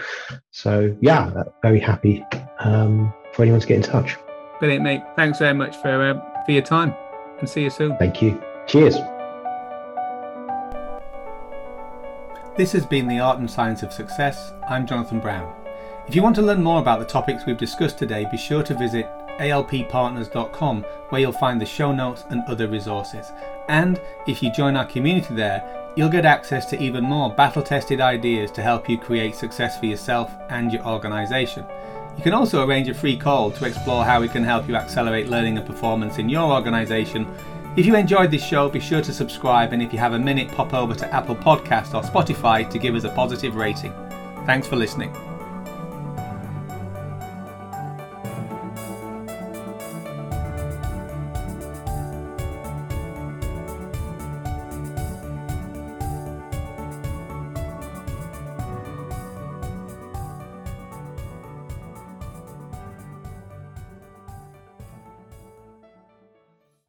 So yeah, very happy um, for anyone to get in touch. Brilliant, mate. Thanks very much for uh, for your time, and see you soon. Thank you. Cheers. This has been The Art and Science of Success. I'm Jonathan Brown. If you want to learn more about the topics we've discussed today, be sure to visit alppartners.com where you'll find the show notes and other resources. And if you join our community there, you'll get access to even more battle tested ideas to help you create success for yourself and your organization. You can also arrange a free call to explore how we can help you accelerate learning and performance in your organisation. If you enjoyed this show, be sure to subscribe, and if you have a minute, pop over to Apple Podcast or Spotify to give us a positive rating. Thanks for listening.